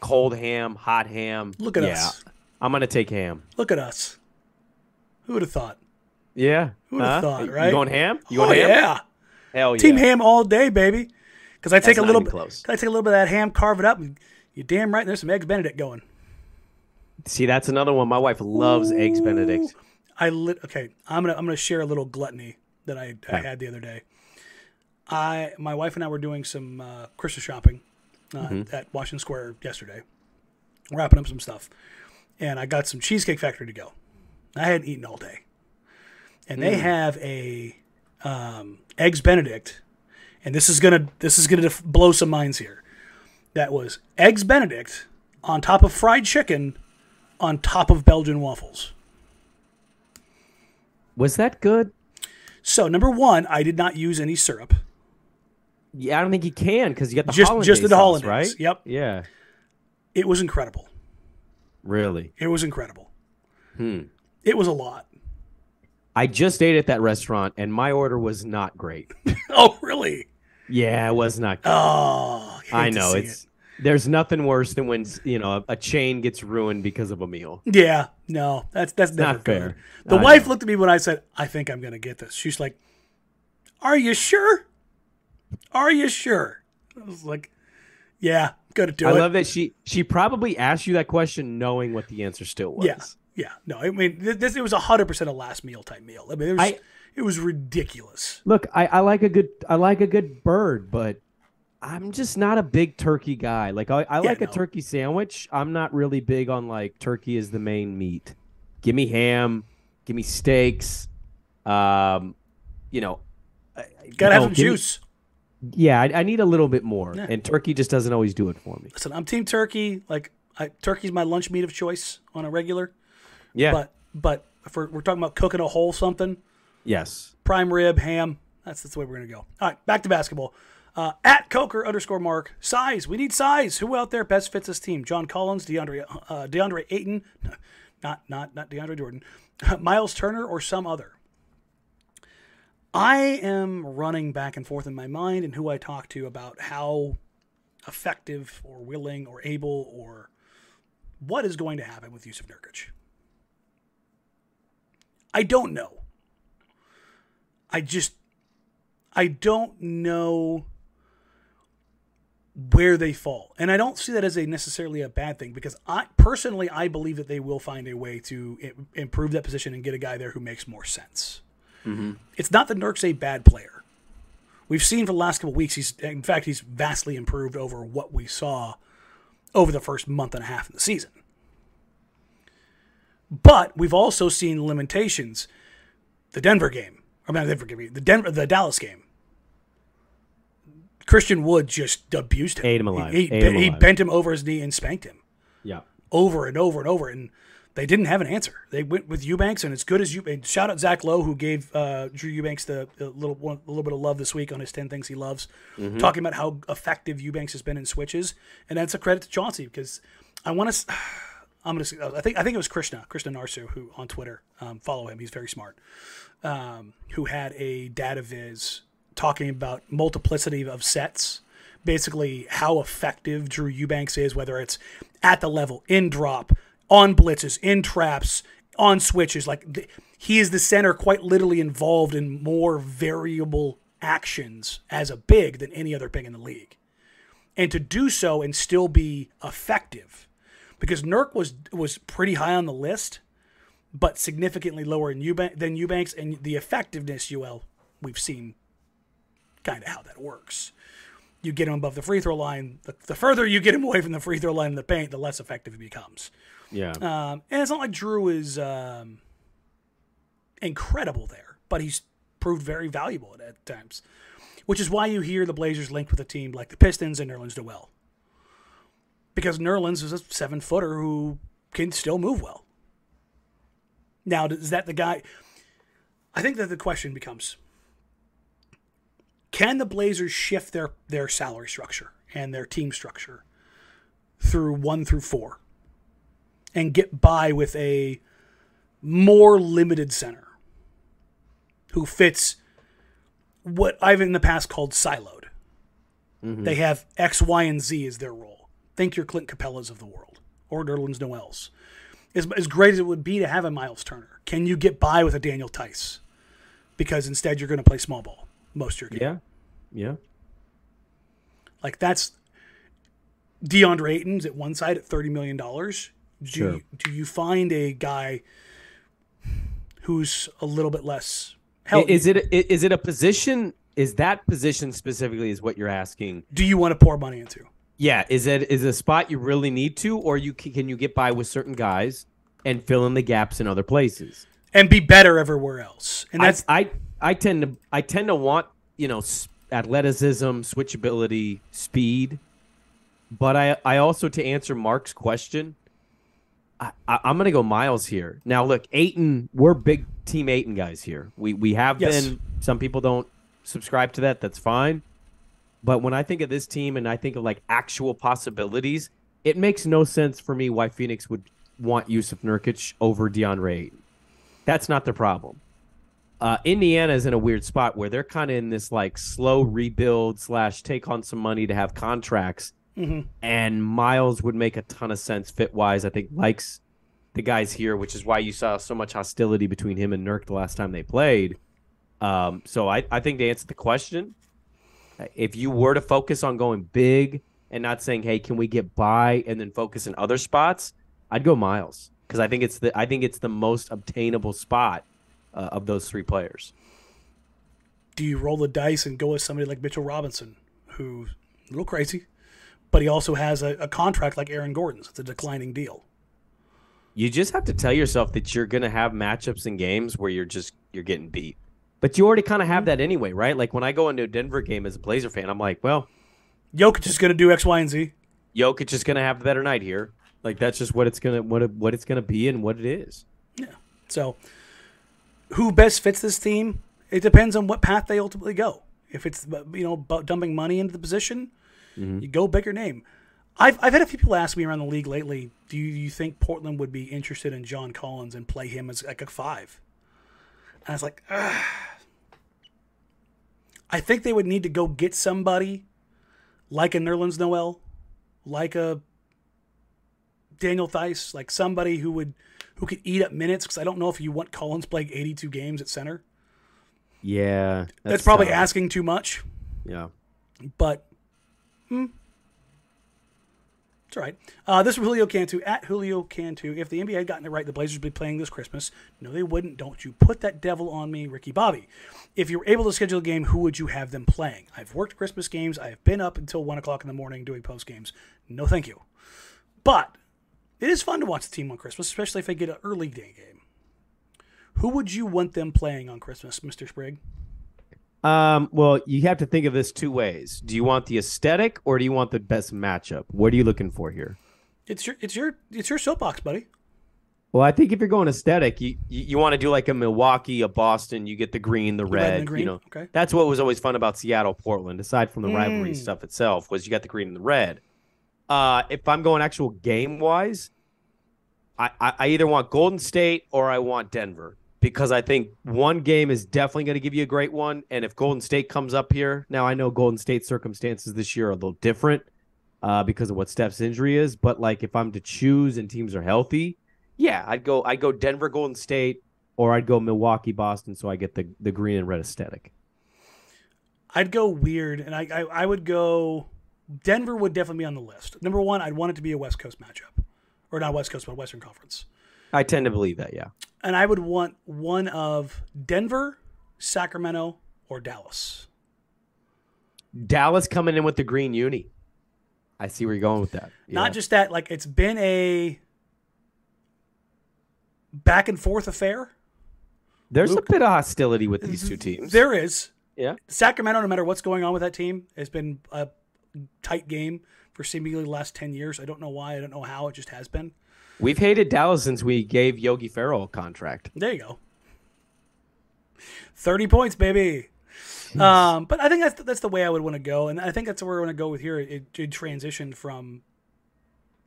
cold ham, hot ham. Look at yeah, us. I'm gonna take ham. Look at us. Who would have thought? Yeah. Who would've Huh? thought, You right? going ham? You oh going ham? yeah, Hell yeah. team ham all day, baby. Because I take a little bit. close. I take a little bit of that ham, carve it up, and you damn right. There's some eggs Benedict going. See, that's another one. My wife loves eggs Benedict. I lit. Okay, I'm gonna I'm gonna share a little gluttony that I, I had the other day. I my wife and I were doing some uh, Christmas shopping uh, Mm-hmm. at Washington Square yesterday, wrapping up some stuff, and I got some Cheesecake Factory to go. I hadn't eaten all day, and Mm. they have a um, eggs Benedict, and this is gonna this is gonna def- blow some minds here. That was eggs Benedict on top of fried chicken, on top of Belgian waffles. Was that good? So number one, I did not use any syrup. Yeah, I don't think you can because you got the Just- hollandaise just the sauce, hollandaise, right? yep. Yeah. It was incredible. Really. It was incredible. Hmm. It was a lot. I just ate at that restaurant and my order was not great. Oh, really? Yeah, it was not. Good. Oh, I know it's. There's nothing worse than when you know a, chain gets ruined because of a meal. Yeah, no, that's that's never Not fair. good. The I wife know. looked at me when I said, "I think I'm going to get this." She's like, "Are you sure? Are you sure?" I was like, "Yeah, gonna do I it." I love that she she probably asked you that question knowing what the answer still was. yeah, yeah. No, I mean, this it was hundred percent a last meal type meal. I mean, it was I- it was ridiculous. Look, I, I like a good I like a good bird, but I'm just not a big turkey guy. Like I, I like no. a turkey sandwich. I'm not really big on like turkey is the main meat. Give me ham, give me steaks. Um, you know, I- I- Gotta have some give me- juice. yeah, I, I need a little bit more, Yeah. and turkey just doesn't always do it for me. Listen, I'm team turkey. Like, I, turkey's my lunch meat of choice on a regular. Yeah. But but if we're, we're talking about cooking a whole something, yes. prime rib, ham. That's that's the way we're gonna go. All right, back to basketball. Uh, at Coker underscore Mark size. We need size. Who out there best fits this team? John Collins, DeAndre uh, DeAndre Ayton, not not not DeAndre Jordan, Miles Turner, or some other. I am running back and forth in my mind and who I talk to about how effective or willing or able or what is going to happen with Jusuf Nurkic. I don't know. I just I don't know where they fall. And I don't see that as a necessarily a bad thing because I personally I believe that they will find a way to improve that position and get a guy there who makes more sense. Mm-hmm. It's not that Nurk's a bad player. We've seen for the last couple weeks he's in fact he's vastly improved over what we saw over the first month and a half of the season. But we've also seen limitations. The Denver game, or not Denver game, the Denver, the Dallas game. Christian Wood just abused him. Ate him alive. He, he, him he alive. bent him over his knee and spanked him Yeah. over and over and over, and they didn't have an answer. They went with Eubanks, and as good as you. Shout out Zach Lowe, who gave uh, Drew Eubanks the, the little one, a little bit of love this week on his ten things he loves, talking about how effective Eubanks has been in switches, and that's a credit to Chauncey because I want to. I'm gonna. I think I think it was Krishna Krishna Narsu who on Twitter um, follow him. He's very smart. Um, who had a data viz talking about multiplicity of sets, basically how effective Drew Eubanks is, whether it's at the level, in drop, on blitzes, in traps, on switches. Like th- he is the center, quite literally involved in more variable actions as a big than any other big in the league, and to do so and still be effective, because Nurk was was pretty high on the list but significantly lower in Eubank, than Eubanks, and the effectiveness, UL, we've seen kind of how that works. You get him above the free throw line, the, the further you get him away from the free throw line in the paint, the less effective he becomes. Yeah. Um, and it's not like Drew is um, incredible there, but he's proved very valuable at, at times, which is why you hear the Blazers linked with a team like the Pistons and Nerlens Noel. Because Nerlens is a seven footer who can still move well. Now, is that the guy? I think that the question becomes can the Blazers shift their, their salary structure and their team structure through one through four and get by with a more limited center who fits what I've in the past called siloed? Mm-hmm. They have X, Y, and Z as their role. think your Clint Capelas of the world or Nerlens Noels. As, as great as it would be to have a Miles Turner, can you get by with a Daniel Theis? Because instead you're going to play small ball most of your game. Yeah. Yeah. Like that's DeAndre Ayton's at one side at thirty million dollars. Do Sure. you, do you find a guy who's a little bit less healthy? Is it is it a position? Is that position specifically is what you're asking? do you want to pour money into? Yeah. Is it is it a spot you really need to, or you can, can you get by with certain guys and fill in the gaps in other places? And be better everywhere else. And that's I, I I tend to I tend to want you know athleticism, switchability, speed, but I I also to answer Mark's question, I, I I'm gonna go Miles here. Now look, Ayton, we're big team Ayton guys here. We we have Yes. been. Some people don't subscribe to that. That's fine. But when I think of this team and I think of like actual possibilities, it makes no sense for me why Phoenix would want Jusuf Nurkic over DeAndre Ayton. That's not the problem. Uh, Indiana is in a weird spot where they're kind of in this like slow rebuild slash take on some money to have contracts, and Miles would make a ton of sense fit wise. I think likes the guys here, which is why you saw so much hostility between him and Nurk the last time they played. Um, so I, I think to answer the question, if you were to focus on going big and not saying, "Hey, can we get by?" and then focus in other spots, I'd go Miles because I think it's the I think it's the most obtainable spot uh, of those three players. do you roll the dice and go with somebody like Mitchell Robinson, who's a little crazy, but he also has a, a contract like Aaron Gordon's. It's a declining deal. You just have to tell yourself that you're going to have matchups in games where you're just you're getting beat. But you already kind of have mm-hmm. that anyway, right? Like when I go into a Denver game as a Blazer fan, I'm like, well, Jokic is going to do X, Y, and Z. Jokic is going to have the better night here. Like that's just what it's gonna what it, what it's gonna be and what it is. Yeah. So, who best fits this team? It depends on what path they ultimately go. If it's uh, you know about dumping money into the position, mm-hmm. you go bigger name. I've I've had a few people ask me around the league lately. Do you, you think Portland would be interested in John Collins and play him as like a five? And I was like, Ugh. I think they would need to go get somebody like a Nerlens Noel, like a Daniel Theis, like somebody who would who could eat up minutes. Because I don't know if you want Collins playing 82 games at center. Yeah, That's, probably tough. asking too much. Yeah, But hmm, it's all right. Uh, this is Julio Cantu at Julio Cantu. If the NBA had gotten it right, the Blazers would be playing this Christmas. No, they wouldn't. Don't you put that devil on me, Ricky Bobby. If you were able to schedule a game, who would you have them playing? I've worked Christmas games. I have been up until one o'clock in the morning doing post games. No, thank you. But it is fun to watch the team on Christmas, especially if they get an early day game. Who would you want them playing on Christmas, Mister Sprigg? Um, well, you have to think of this two ways. Do you want the aesthetic or do you want the best matchup? What are you looking for here? It's your it's your it's your soapbox, buddy. Well, I think if you're going aesthetic, you you, you want to do like a Milwaukee, a Boston. You get the green, the red. red and the green? You know, Okay. that's what was always fun about Seattle, Portland. Aside from the rivalry Mm. stuff itself, was you got the green and the red. Uh, if I'm going actual game wise, I, I I either want Golden State or I want Denver because I think one game is definitely going to give you a great one. And if Golden State comes up here, now I know Golden State circumstances this year are a little different uh, because of what Steph's injury is. But like if I'm to choose and teams are healthy, yeah, I'd go I'd go Denver, Golden State, or I'd go Milwaukee, Boston, so I get the the green and red aesthetic. I'd go weird, and I, I I would go. Denver would definitely be on the list. Number one, I'd want it to be a West Coast matchup, or not West Coast, but Western Conference. I tend to believe that, yeah. And I would want one of Denver, Sacramento, or Dallas. Dallas coming in with the green uni. I see where you're going with that. Yeah. Not just that, like it's been a back and forth affair. There's Luke- a bit of hostility with these two teams. There is yeah. Sacramento. No matter what's going on with that team, has been a tight game for seemingly the last ten years. I don't know why. I don't know how. It just has been. We've hated Dallas since we gave Yogi Ferrell a contract. There you go. Thirty points, baby. Um, but I think that's that's the way I would want to go, and I think that's where I want to go with here. It, it transitioned from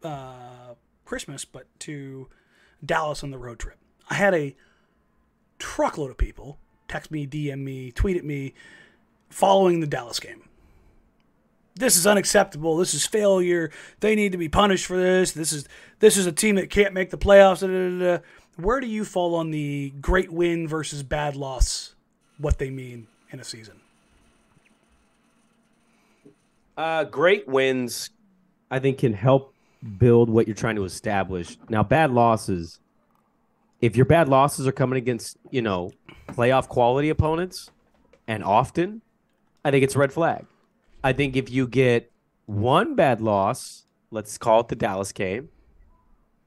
uh, Christmas, but to Dallas on the road trip. I had a truckload of people text me, DM me, tweet at me, following the Dallas game. This is unacceptable. This is failure. They need to be punished for this. This is this is a team that can't make the playoffs. Da, da, da. Where do you fall on the great win versus bad loss? What they mean in a season? Uh, great wins, I think, can help build what you're trying to establish. Now, bad losses, if your bad losses are coming against, you know, playoff quality opponents and often, I think it's a red flag. I think if you get one bad loss, let's call it the Dallas game,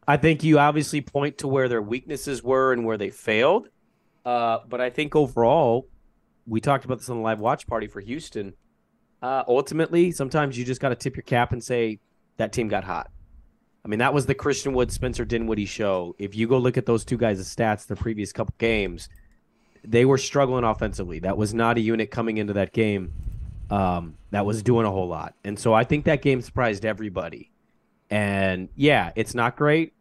I think you obviously point to where their weaknesses were and where they failed. Uh, but I think overall, we talked about this on the live watch party for Houston. Uh, ultimately, sometimes you just got to tip your cap and say that team got hot. I mean, that was the Christian Wood Spencer Dinwiddie show. If you go look at those two guys' stats, the previous couple games, they were struggling offensively. That was not a unit coming into that game um, that was doing a whole lot. And so I think that game surprised everybody. And yeah, it's not great.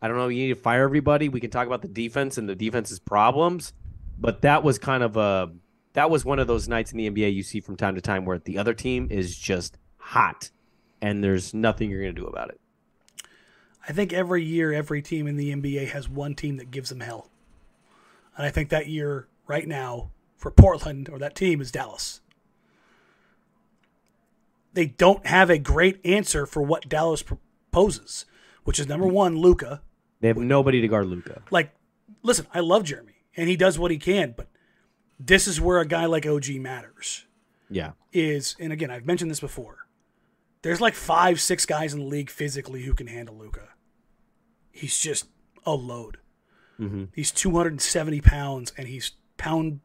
I don't know. You need to fire everybody. We can talk about the defense and the defense's problems, but that was kind of a that was one of those nights in the NBA you see from time to time where the other team is just hot, and there's nothing you're going to do about it. I think every year, every team in the NBA has one team that gives them hell, and I think that year right now for Portland or that team is Dallas. They don't have a great answer for what Dallas proposes, which is number one, Luka. They have nobody to guard Luka. Like, listen, I love Jerami, and he does what he can, but this is where a guy like OG matters. Yeah. Is and again, I've mentioned this before. There's like five, six guys in the league physically who can handle Luka. He's just a load. Mm-hmm. He's 270 pounds, and he's pound.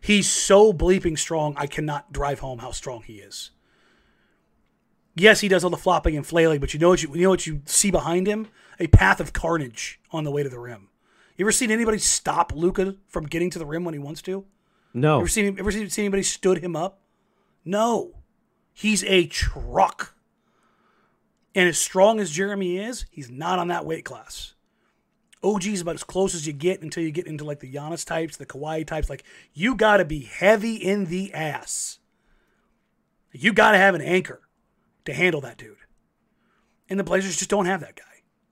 He's so bleeping strong. I cannot drive home how strong he is. Yes, he does all the flopping and flailing, but you know what you, you know what you see behind him? A path of carnage on the way to the rim. You ever seen anybody stop Luka from getting to the rim when he wants to? No. Ever seen ever seen, seen anybody stood him up? No. He's a truck. And as strong as Jerami is, he's not on that weight class. OG is about as close as you get until you get into like the Giannis types, the Kawhi types. Like you got to be heavy in the ass. You got to have an anchor to handle that dude. And the Blazers just don't have that guy.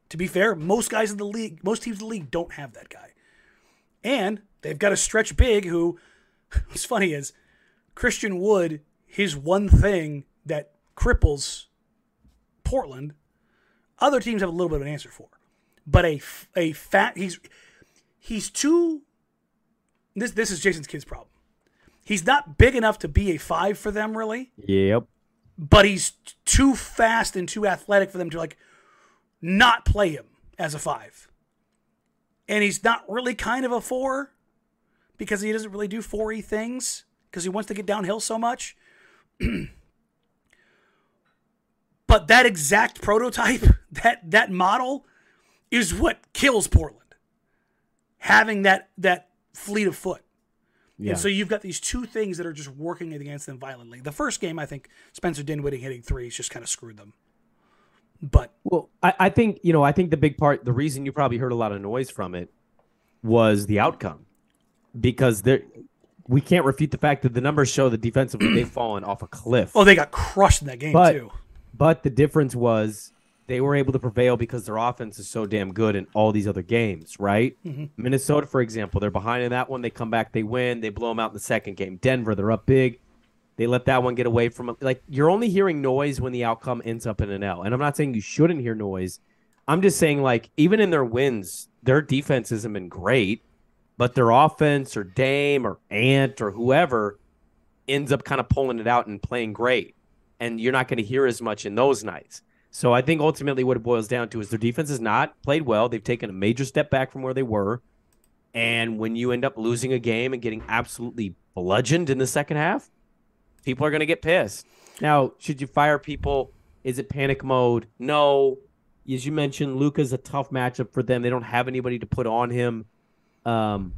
To be fair, most guys in the league, most teams in the league don't have that guy. And they've got a stretch big who, what's funny is Christian Wood, his one thing that cripples Portland, other teams have a little bit of an answer for. But a, a fat, he's, he's too, this, this is Jason's kid's problem. He's not big enough to be a five for them, really Yep. But he's too fast and too athletic for them to like not play him as a five. And he's not really kind of a four because he doesn't really do 4E things because he wants to get downhill so much. but that exact prototype, that that model is what kills Portland. Having that that fleet of foot. Yeah. And so you've got these two things that are just working against them violently. The first game, I think Spencer Dinwiddie hitting threes just kind of screwed them. But Well, I, I think you know. I think the big part, the reason you probably heard a lot of noise from it, was the outcome, because there, we can't refute the fact that the numbers show that defensively they've fallen off a cliff. oh, they got crushed in that game But- too. But the difference was they were able to prevail because their offense is so damn good in all these other games, right? Mm-hmm. Minnesota, for example, they're behind in that one. They come back, they win, they blow them out in the second game. Denver, they're up big. They let that one get away from them. Like you're only hearing noise when the outcome ends up in an L. And I'm not saying you shouldn't hear noise. I'm just saying like even in their wins, their defense hasn't been great, but their offense or Dame or Ant or whoever ends up kind of pulling it out and playing great. And you're not going to hear as much in those nights. So I think ultimately what it boils down to is their defense has not played well. They've taken a major step back from where they were. And when you end up losing a game and getting absolutely bludgeoned in the second half, people are going to get pissed. Now, should you fire people? Is it panic mode? No. As you mentioned, Luka's a tough matchup for them. They don't have anybody to put on him. Um,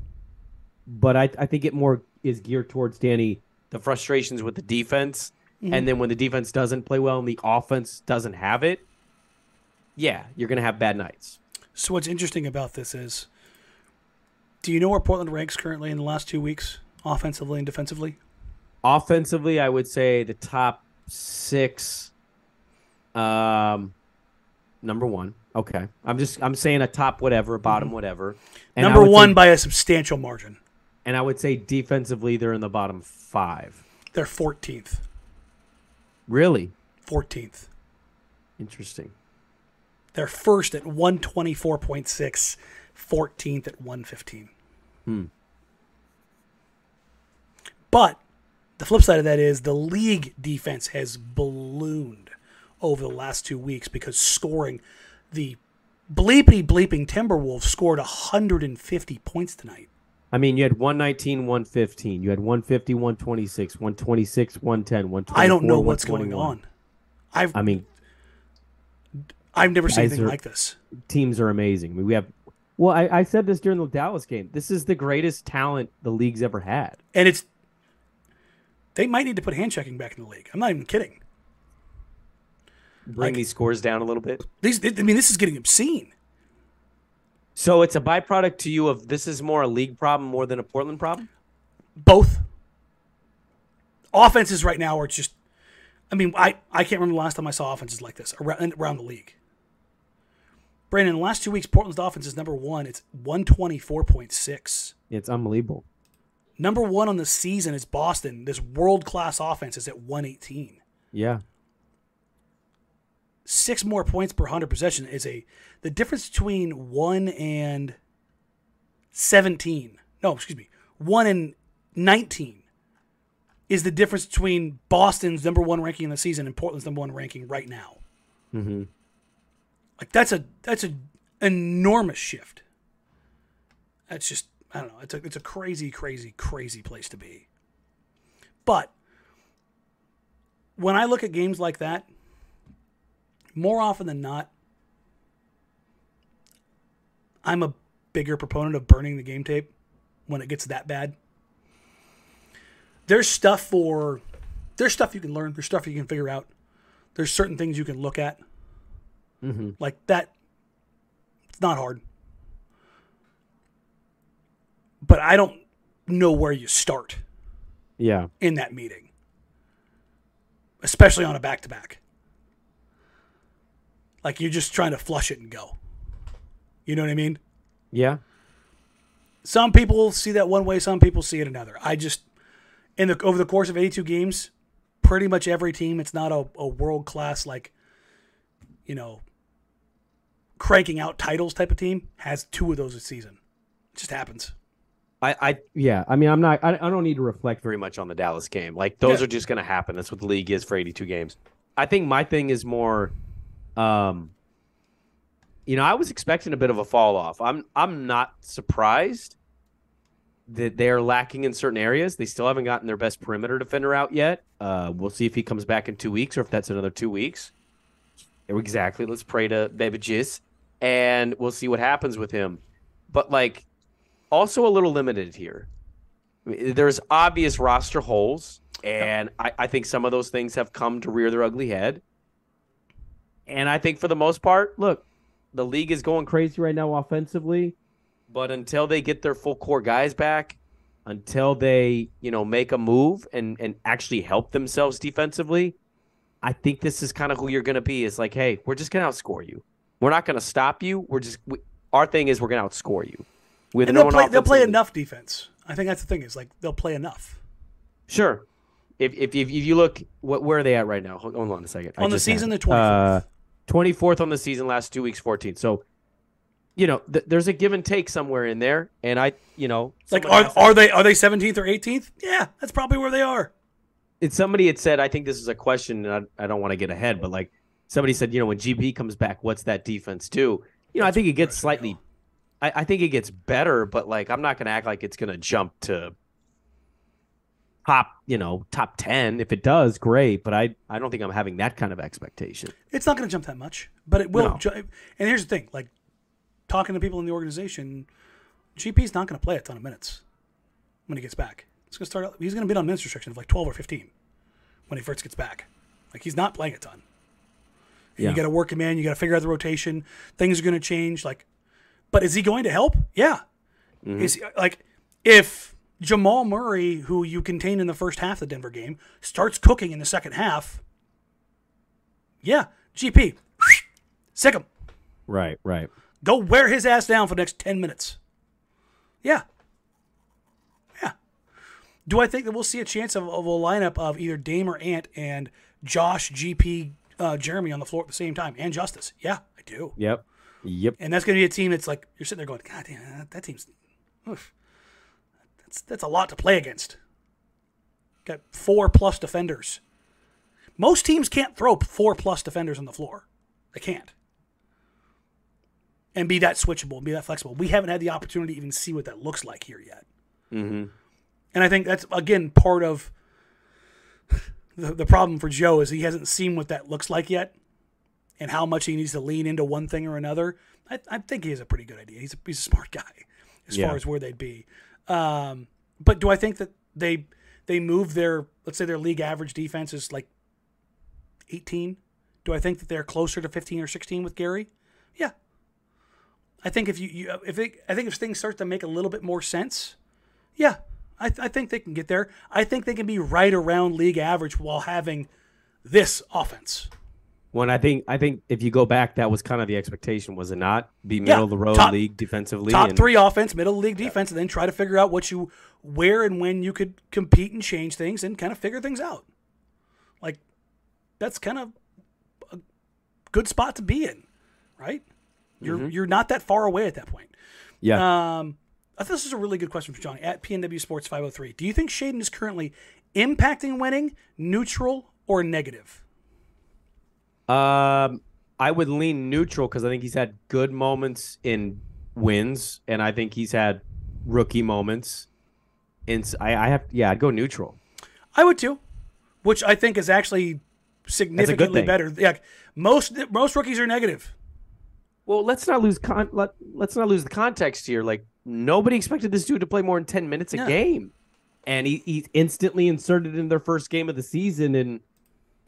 but I, I think it more is geared towards Danny the frustrations with the defense, and then when the defense doesn't play well and the offense doesn't have it, yeah, you're gonna have bad nights. So what's interesting about this is, do you know where Portland ranks currently in the last two weeks, offensively and defensively? Offensively, I would say the top six. Um, number one. Okay, I'm just I'm saying a top whatever, a bottom whatever. And Number would say- one by a substantial margin. and I would say defensively they're in the bottom five. They're 14th. Really 14th. interesting. They're first at 124.6, 14th at 115. Hmm. But the flip side of that is the league defense has ballooned over the last two weeks because scoring the bleepy bleeping Timberwolves scored 150 points tonight. I mean, you had 119, 115. You had 150, 126, 126, 110, 124. I don't know what's going on. I've I mean, I've never seen anything are- like this. teams are amazing. I mean, we have. Well, I, I said this during the Dallas game. This is the greatest talent the league's ever had. And it's they might need to put hand checking back in the league. I'm not even kidding. Bring Like- these scores down a little bit. These I mean this is getting obscene. So it's a byproduct to you of this is more a league problem more than a Portland problem. both offenses right now are just i mean i, I can't remember the last time i saw offenses like this around, around the league brandon in the last two weeks portland's offense is number one it's 124.6 It's unbelievable. number one on the season is boston this world-class offense is at 118 Yeah. Six more points per 100 possession is a the difference between 1 and 17 no excuse me 1 and 19 is the difference between boston's number one ranking in the season and portland's number one ranking right now. Mm-hmm. like that's a that's an enormous shift. That's just i don't know it's a, it's a crazy crazy crazy place to be. But when i look at games like that more often than not i'm a bigger proponent of burning the game tape when it gets that bad. There's stuff for there's stuff you can learn there's stuff you can figure out. There's certain things you can look at. Mm-hmm. like that it's not hard. But i don't know where you start Yeah. in that meeting especially on a back-to-back like you're just trying to flush it and go you know what i mean Yeah. some people see that one way some people see it another i just in the over the course of 82 games pretty much every team it's not a, a world class like you know cranking out titles type of team has two of those a season it just happens I, I yeah. I mean, I'm not. I, I don't need to reflect very much on the Dallas game. Like those Yeah. are just going to happen. That's what the league is for 82 games. I think my thing is more, um, you know, I was expecting a bit of a fall off. I'm I'm not surprised that they're lacking in certain areas. They still haven't gotten their best perimeter defender out yet. Uh, we'll see if he comes back in two weeks or if that's another two weeks. Exactly. Let's pray to Baby Jizz, and we'll see what happens with him. But like, also a little limited here. There's obvious roster holes, and I, I think some of those things have come to rear their ugly head. And I think for the most part, look, the league is going crazy right now offensively, but until they get their full core guys back, until they, you know, make a move and and actually help themselves defensively, I think this is kind of who you're going to be. Is like, hey, we're just going to outscore you. We're not going to stop you. We're just we, our thing is we're going to outscore you. With and they'll play, they'll play enough defense i think that's the thing is like they'll play enough Sure. If if if, you look, what where are they at right now? Hold, on a second. I On the just season, it. they're 24th. Uh, 24th on the season, last two weeks, 14th. So, you know, th- there's a give and take somewhere in there, and I, you know, like are, are they are they 17th or 18th yeah that's probably where they are it's somebody had said, I think this is a question, and I, I don't want to get ahead, but like somebody said, you know, when GP comes back, what's that defense do? You know, I think it gets slightly, I, I think it gets better, but like I'm not going to act like it's going to jump to top, you know, top ten. If it does, great, but I, I don't think I'm having that kind of expectation. It's not going to jump that much, but it will. No. ju- And here's the thing: like talking to people in the organization, GP's not going to play a ton of minutes when he gets back. It's going to start. out- He's going to be on minutes restriction of like 12 or 15 when he first gets back. Like he's not playing a ton. Yeah. You got to work him in. You got to figure out the rotation. Things are going to change. Like, but is he going to help? Yeah. Mm-hmm. Is he, like if Jamal Murray, who you contained in the first half of the Denver game, starts cooking in the second half, Yeah, GP, sick him. Right, right. Go wear his ass down for the next 10 minutes. Yeah. Yeah. Do I think that we'll see a chance of, of a lineup of either Dame or Ant and Josh, GP, uh, Jerami on the floor at the same time and Justice? Yeah, I do. Yep. Yep. And that's going to be a team that's like, you're sitting there going, God damn, that, that team's, oof. That's, that's a lot to play against. Got four plus defenders. Most teams can't throw four plus defenders on the floor. They can't and be that switchable, be that flexible. We haven't had the opportunity to even see what that looks like here yet. Mm-hmm. And I think that's again part of the, the problem for Joe is he hasn't seen what that looks like yet, and how much he needs to lean into one thing or another. I, I think he has a pretty good idea. He's a, he's a smart guy as Yeah. far as where they'd be. Um, but do I think that they they move their let's say their league average defense is like 18? Do I think that they're closer to 15 or 16 with Gary? Yeah, I think if you, you if I think if things start to make a little bit more sense, yeah, I, I think they can get there. I think they can be right around league average while having this offense. When I think I think if you go back, that was kind of the expectation, was it not? Be middle of the road top- league defensively. Top and- three offense, middle of the league defense, and then try to figure out what you, where and when you could compete and change things and kind of figure things out. Like, that's kind of a good spot to be in, right? You're you're not that far away at that point. Yeah. Um, I thought this is a really good question from Johnny at PNW Sports 503. Do you think Shaedon is currently impacting winning, neutral, or negative? Um, I would lean neutral because I think he's had good moments in wins, and I think he's had rookie moments. And s- I, I have, yeah, I'd go neutral. I would too, which I think is actually significantly better. Yeah, most most rookies are negative. Well, let's not lose con. Let, let's not lose the context here. Like nobody expected this dude to play more than ten minutes a Yeah. game, and he he instantly inserted in their first game of the season, and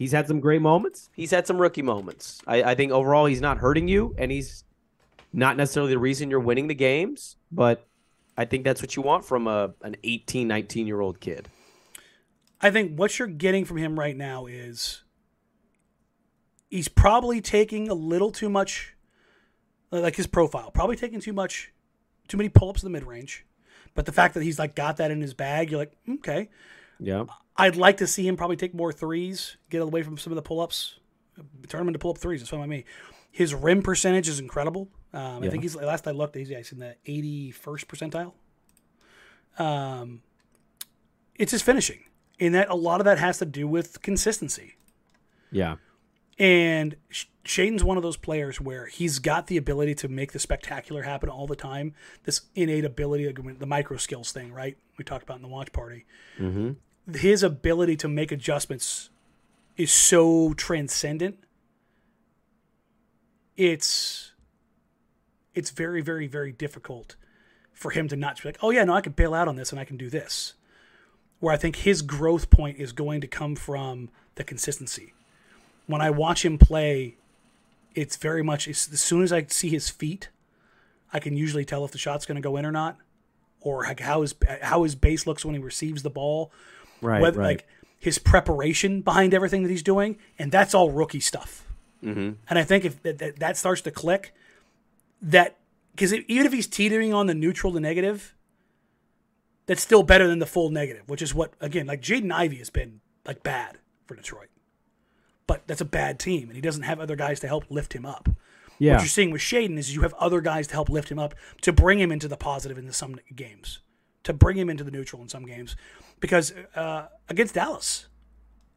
he's had some great moments. He's had some rookie moments. I, I think overall he's not hurting you, and he's not necessarily the reason you're winning the games, but I think that's what you want from a an 18, 19 year old kid. I think what you're getting from him right now is he's probably taking a little too much, like his profile, probably taking too much, too many pull ups in the mid range. But the fact that he's like got that in his bag, you're like, mm, okay. Yeah. I'd like to see him probably take more threes, get away from some of the pull ups, turn him into pull up threes. That's fine by me. His rim percentage is incredible. Um, I think he's last I looked, he's, in the 81st percentile. Um, it's his finishing, and that a lot of that has to do with consistency. Yeah. And Sh- Shaedon's one of those players where he's got the ability to make the spectacular happen all the time. This innate ability, the micro skills thing, right? We talked about in the watch party. Mm-hmm. His ability to make adjustments is so transcendent. It's it's very, very, very difficult for him to not be like, oh yeah, no, I can bail out on this and I can do this. Where I think his growth point is going to come from the consistency when I watch him play, it's very much as soon as I see his feet, I can usually tell if the shot's going to go in or not, or how his how his base looks when he receives the ball, Right. whether right. like his preparation behind everything that he's doing, and that's all rookie stuff. mm-hmm. And I think if that, that, that starts to click, that because even if he's teetering on the neutral to negative, that's still better than the full negative, which is what again like Jaden Ivey has been like bad for Detroit, but that's a bad team, and he doesn't have other guys to help lift him up. Yeah. What you're seeing with Shaedon is you have other guys to help lift him up to bring him into the positive in some games, to bring him into the neutral in some games, because uh, against Dallas,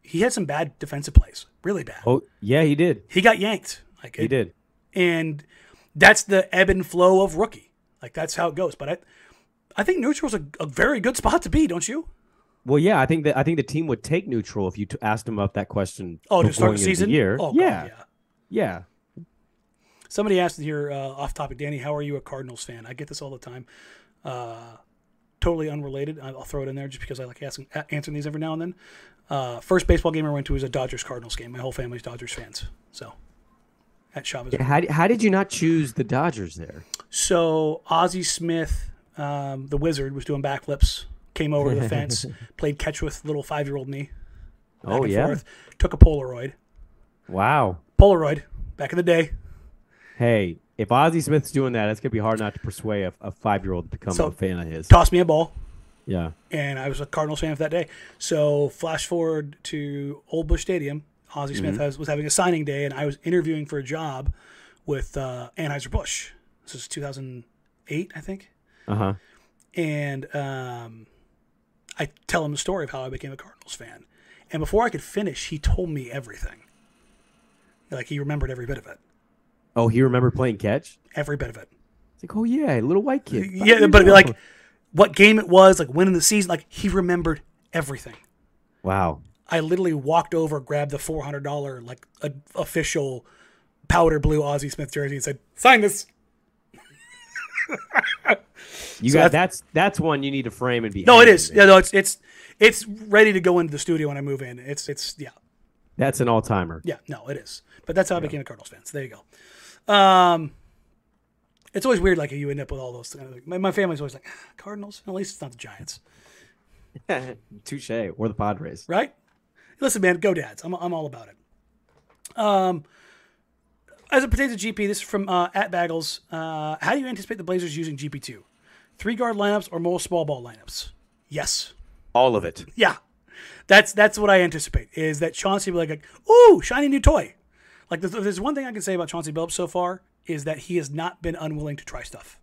he had some bad defensive plays, really bad. Oh, yeah, he did. He got yanked. Like He it- did. and that's the ebb and flow of rookie. Like that's how it goes. But I, I think neutral's a, a very good spot to be, don't you? Well, yeah, I think that I think the team would take neutral if you t- asked them about that question. Oh, to start the season. year. Oh, God, yeah, yeah. yeah. Somebody asked here uh, off topic, Danny, how are you a Cardinals fan? I get this all the time. Uh, totally unrelated. I'll throw it in there just because I like asking, answering these every now and then. Uh, first baseball game I went to was a Dodgers Cardinals game. My whole family's Dodgers fans. So at Chavez. How, how did you not choose the Dodgers there? So Ozzie Smith, um, the wizard, was doing backflips. Came over the fence, played catch with little five year old me. Oh yeah, forth, took a Polaroid. wow. Polaroid back in the day. Hey, if Ozzie Smith's doing that, it's gonna be hard not to persuade a, a five year old to become So- a fan of his. Toss me a ball, Yeah. and I was a Cardinals fan for that day. So flash forward to Old Busch Stadium. Ozzie Smith has, was having a signing day, and I was interviewing for a job with uh, Anheuser Busch. This is 2008, I think. Uh huh. and um, I tell him the story of how I became a Cardinals fan. And before I could finish, he told me everything. Like he remembered every bit of it, Oh, he remembered playing catch. every bit of it. It's like, oh yeah, little white kid. Yeah, but like what game it was, like winning the season, like he remembered everything. wow. I literally walked over, grabbed the four hundred dollar like a, official powder blue Ozzie Smith jersey, and said, "Sign this." You So got that's- that's that's one you need to frame and be. No, it. Yeah, no, it's it's it's ready to go into the studio when I move in. It's it's yeah. That's an all timer. Yeah, no, it is. But that's how I became a Cardinals fan. So there you go. Um, it's always weird, like you end up with all those. Kind of, Like, my, my family's always like "Ah, Cardinals. At least it's not the Giants, Touche. Or the Padres. right? Listen, man, go Dads. I'm I'm all about it. Um, as it pertains to GP, this is from uh, at Bagels. Uh, how do you anticipate the Blazers using GP two? Three guard lineups or more small ball lineups? Yes. All of it. Yeah, that's that's what I anticipate. Is that Chauncey will be like, "Ooh, shiny new toy." Like, there's, there's one thing I can say about Chauncey Billups so far is that he has not been unwilling to try stuff.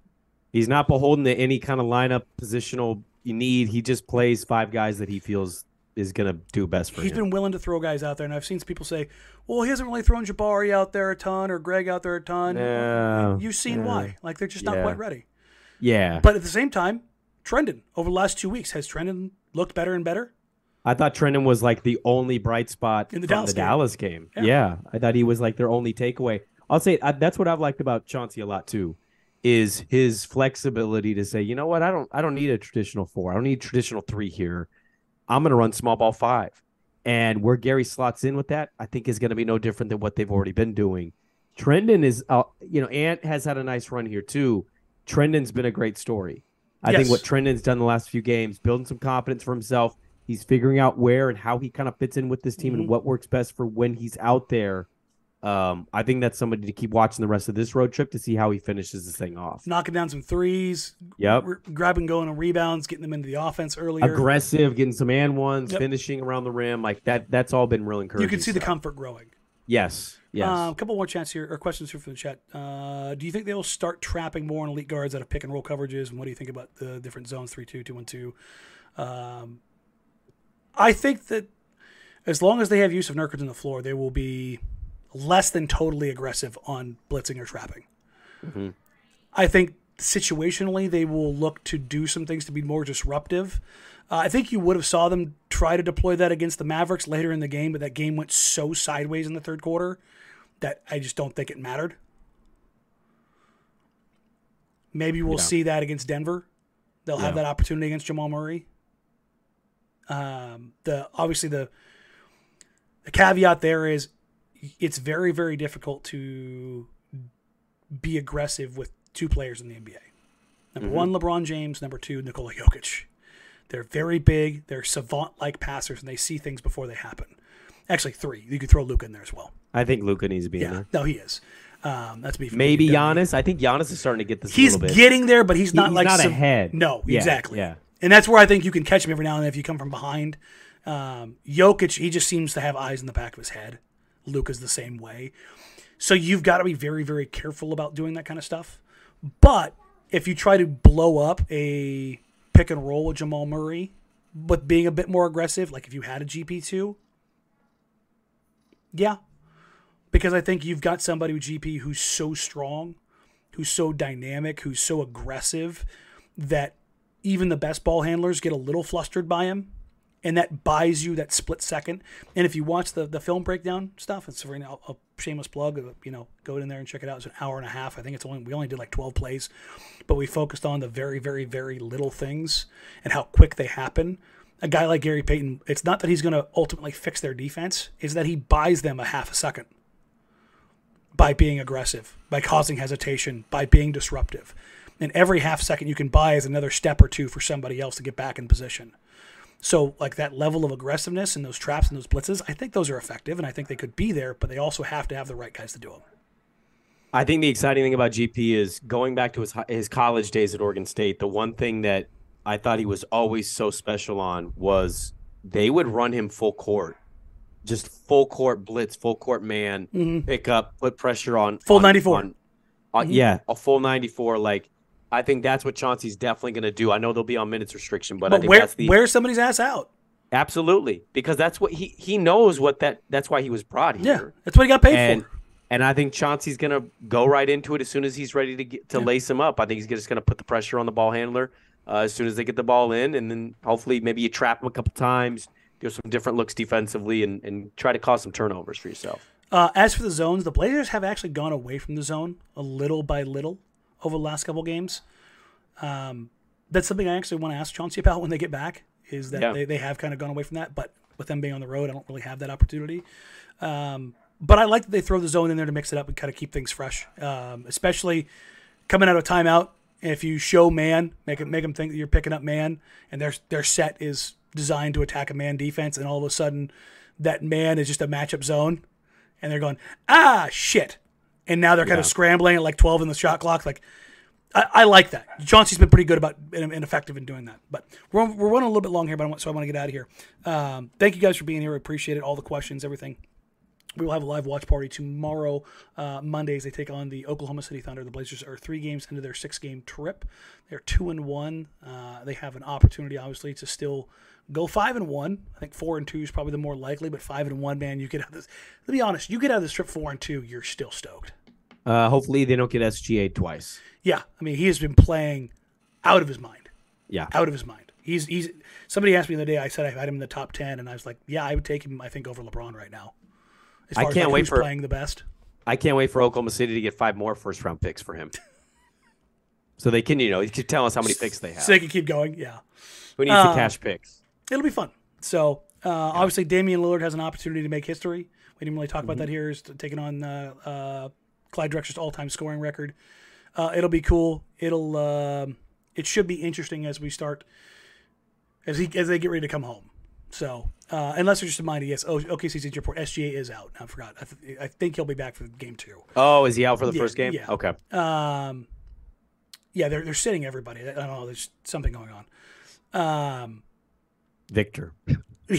He's not beholden to any kind of lineup positional you need. He just plays five guys that he feels is gonna do best for He's him. been willing to throw guys out there, and I've seen people say, "Well, he hasn't really thrown Jabari out there a ton or Greg out there a ton." Yeah, You've seen yeah. why? Like they're just not Yeah. quite ready. yeah, But at the same time, Trendon over the last two weeks has Trendon looked better and better. I thought Trendon was like the only bright spot In the from Dallas the game. Dallas game. Yeah. Yeah. I thought he was like their only takeaway. I'll say I, that's what I've liked about Chauncey a lot too, is his flexibility to say, you know what, I don't, I don't need a traditional four. I don't need a traditional three here. I'm going to run small ball five, and where Gary slots in with that, I think is going to be no different than what they've already been doing. Trendon is, uh, you know, Ant has had a nice run here too. Trendon's been a great story. I Yes. think what Trendon's done the last few games, building some confidence for himself. He's figuring out where and how he kind of fits in with this team Mhm. and what works best for when he's out there. Um, I think that's somebody to keep watching the rest of this road trip to see how he finishes this thing off. Knocking down some threes, Yep. r- grabbing, going on rebounds, getting them into the offense earlier. Aggressive, getting some and ones, Yep. finishing around the rim, like that. That's all been real encouraging. you can see the comfort growing. yes, yes. Um, a couple more chats here or questions here from the chat. Uh, do you think they will start trapping more on elite guards out of pick and roll coverages? And what do you think about the different zones three two two one two? Um, I think that as long as they have use of Nurkic on the floor, they will be less than totally aggressive on blitzing or trapping. Mhm. I think situationally they will look to do some things to be more disruptive. Uh, I think you would have saw them try to deploy that against the Mavericks later in the game, but that game went so sideways in the third quarter that I just don't think it mattered. Maybe we'll Yeah. see that against Denver. They'll have that opportunity against Jamal Murray. Um, the obviously the the caveat there is it's very very difficult to be aggressive with two players in the NBA. Number Mhm. one, LeBron James. Number two, Nikola Jokic. They're very big. They're savant-like passers, and they see things before they happen. Actually, three. You could throw Luka in there as well. I think Luka needs to be in Yeah, there. no, he is. Um, that's me. Maybe. Giannis. I think Giannis is starting to get this. He's a little bit. getting there, but he's not he's like not some- ahead. No, Yeah, exactly. yeah. And that's where I think you can catch him every now and then if you come from behind. Um, Jokic, he just seems to have eyes in the back of his head. Luka's the same way. So you've got to be very, very careful about doing that kind of stuff. But if you try to blow up a pick and roll with Jamal Murray, but being a bit more aggressive, like if you had a GP2, yeah. Because I think you've got somebody with GP who's so strong, who's so dynamic, who's so aggressive that even the best ball handlers get a little flustered by him. And that buys you that split second. And if you watch the, the film breakdown stuff, it's a shameless plug. uh, You know, go in there and check it out. It's an hour and a half. I think it's only we only did like twelve plays, but we focused on the very, very, very little things and how quick they happen. A guy like Gary Payton, it's not that he's going to ultimately fix their defense; is that he buys them a half a second by being aggressive, by causing hesitation, by being disruptive. And every half second you can buy is another step or two for somebody else to get back in position. So, like that level of aggressiveness and those traps and those blitzes, I think those are effective, and I think they could be there, but they also have to have the right guys to do them. I think the exciting thing about GP is going back to his his college days at Oregon State. The one thing that I thought he was always so special on was they would run him full court, just full court blitz, full court man, Mhm. pick up, put pressure on Full 94. on- on- Mhm. Yeah, a full ninety four. Like I think that's what Chauncey's definitely going to do. I know they'll be on minutes restriction, but, I But that's the wear somebody's ass out. absolutely because that's what he he knows what that that's why he was brought here. Yeah, that's what he got paid and for. and I think Chauncey's gonna go right into it as soon as he's ready to get to lace him up. I think he's just gonna put the pressure on the ball handler uh, as soon as they get the ball in, and then hopefully maybe you trap him a couple times, do some different looks defensively, and, and try to cause some turnovers for yourself. Uh, as for the zones, the Blazers have actually gone away from the zone a little by little over the last couple games. Um, that's something I actually want to ask Chauncey about when they get back. Is that Yeah. they, they have kind of gone away from that, but with them being on the road, I don't really have that opportunity. Um, but I like that they throw the zone in there to mix it up and kind of keep things fresh, um, especially coming out of timeout. If you show man, make it make them think that you're picking up man, and their their set is designed to attack a man defense, and all of a sudden that man is just a matchup zone, and they're going ah shit, and now they're kind of scrambling at like 12 in the shot clock. Like I, I like that. Chauncey's been pretty good about and, and effective in doing that. But we're, we're running a little bit long here, but I want, so I want to get out of here. Um, thank you guys for being here. I appreciate it. All the questions, everything. We will have a live watch party tomorrow, uh, Mondays. They take on the Oklahoma City Thunder. The Blazers are three games into their six-game trip. They're two and one. Uh, they have an opportunity, obviously, to still go five and one. I think four and two is probably the more likely, but five and one, man, you get out of this. To be honest, you get out of this trip four and two, you're still stoked. Uh, hopefully they don't get SGA twice. Yeah, I mean, he has been playing out of his mind. Yeah, out of his mind. He's he's. Somebody asked me the other day. I said I had him in the top ten, and I was like, yeah, I would take him. I think over LeBron right now. As I far as, can't like, wait for- playing the best. I can't wait for Oklahoma City to get five more first round picks for him. so they can, you know, you can tell us how many picks they have. So they can keep going. Yeah, Who needs Uh, the cash picks? it'll be fun. So uh, obviously, Damian Lillard has an opportunity to make history. We didn't really talk about that Mm-hmm. here. Is taking on uh, uh, Clyde Drexler's all-time scoring record. Uh, it'll be cool. It'll um it should be interesting as we start as he as they get ready to come home. So uh, unless there's just a mind, yes. Oh, OKC's injury report. SGA is out. I forgot. I, th- I think he'll be back for game two. Oh, is he out for the yeah, first game? yeah. Okay. Um, yeah, they're they're sitting everybody. I don't know. There's something going on. Um, Victor.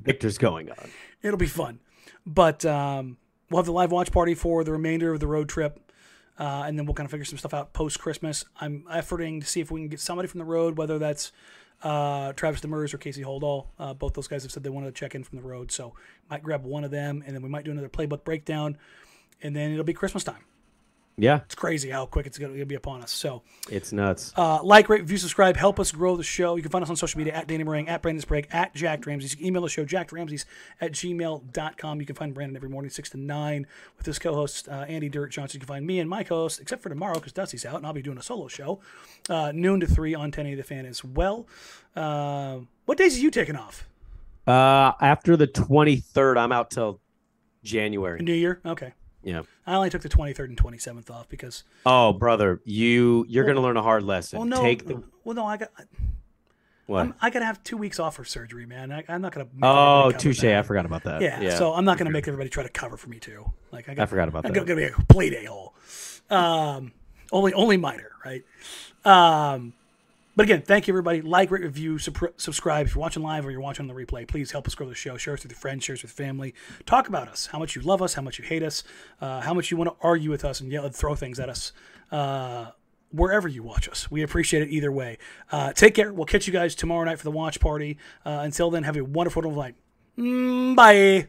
Victor's going on. it'll be fun. But um, we'll have the live watch party for the remainder of the road trip, uh, and then we'll kind of figure some stuff out post Christmas. I'm efforting to see if we can get somebody from the road, whether that's uh, Travis Demers or Casey Holdahl. Uh, both those guys have said they wanted to check in from the road, so might grab one of them, and then we might do another playbook breakdown, and then it'll be Christmas time. Yeah, It's crazy how quick it's going to be upon us. So. it's nuts. Uh, like, rate, review, subscribe. Help us grow the show. You can find us on social media at Danny Marang, at Brandon Sprague, at Jack Ramses. You can email the show, jackramses at gmail.com. You can find Brandon every morning, 6 to 9, with his co host, uh, Andy Dirt Johnson. You can find me and my co host, except for tomorrow because Dusty's out, and I'll be doing a solo show, uh, noon to 3 on 1080 The Fan as well. Uh, what days are you taking off? Uh, after the 23rd, I'm out till January. New Year? Okay. Yeah. I only took the 23rd and 27th off because, Oh, brother, you you're gonna learn a hard lesson. well, no, Take the well, no, I got. what? I'm, I gotta have two weeks off for surgery, man. I, I'm not gonna. oh, touche. I forgot about that. Yeah, so I'm not going to make everybody try to cover for me too. Like I, got, I forgot about that. I'm that. going to be a complete a hole. Um, only only minor, right? Um, but again, thank you everybody. Like, rate, review, subscribe. If you're watching live or you're watching on the replay, please help us grow the show. Share us with your friends, share us with family. Talk about us. How much you love us, how much you hate us, uh, how much you want to argue with us and yell and throw things at us. Uh, wherever you watch us. We appreciate it either way. Uh, take care. We'll catch you guys tomorrow night for the watch party. Uh, until then, have a wonderful night. Mm, bye.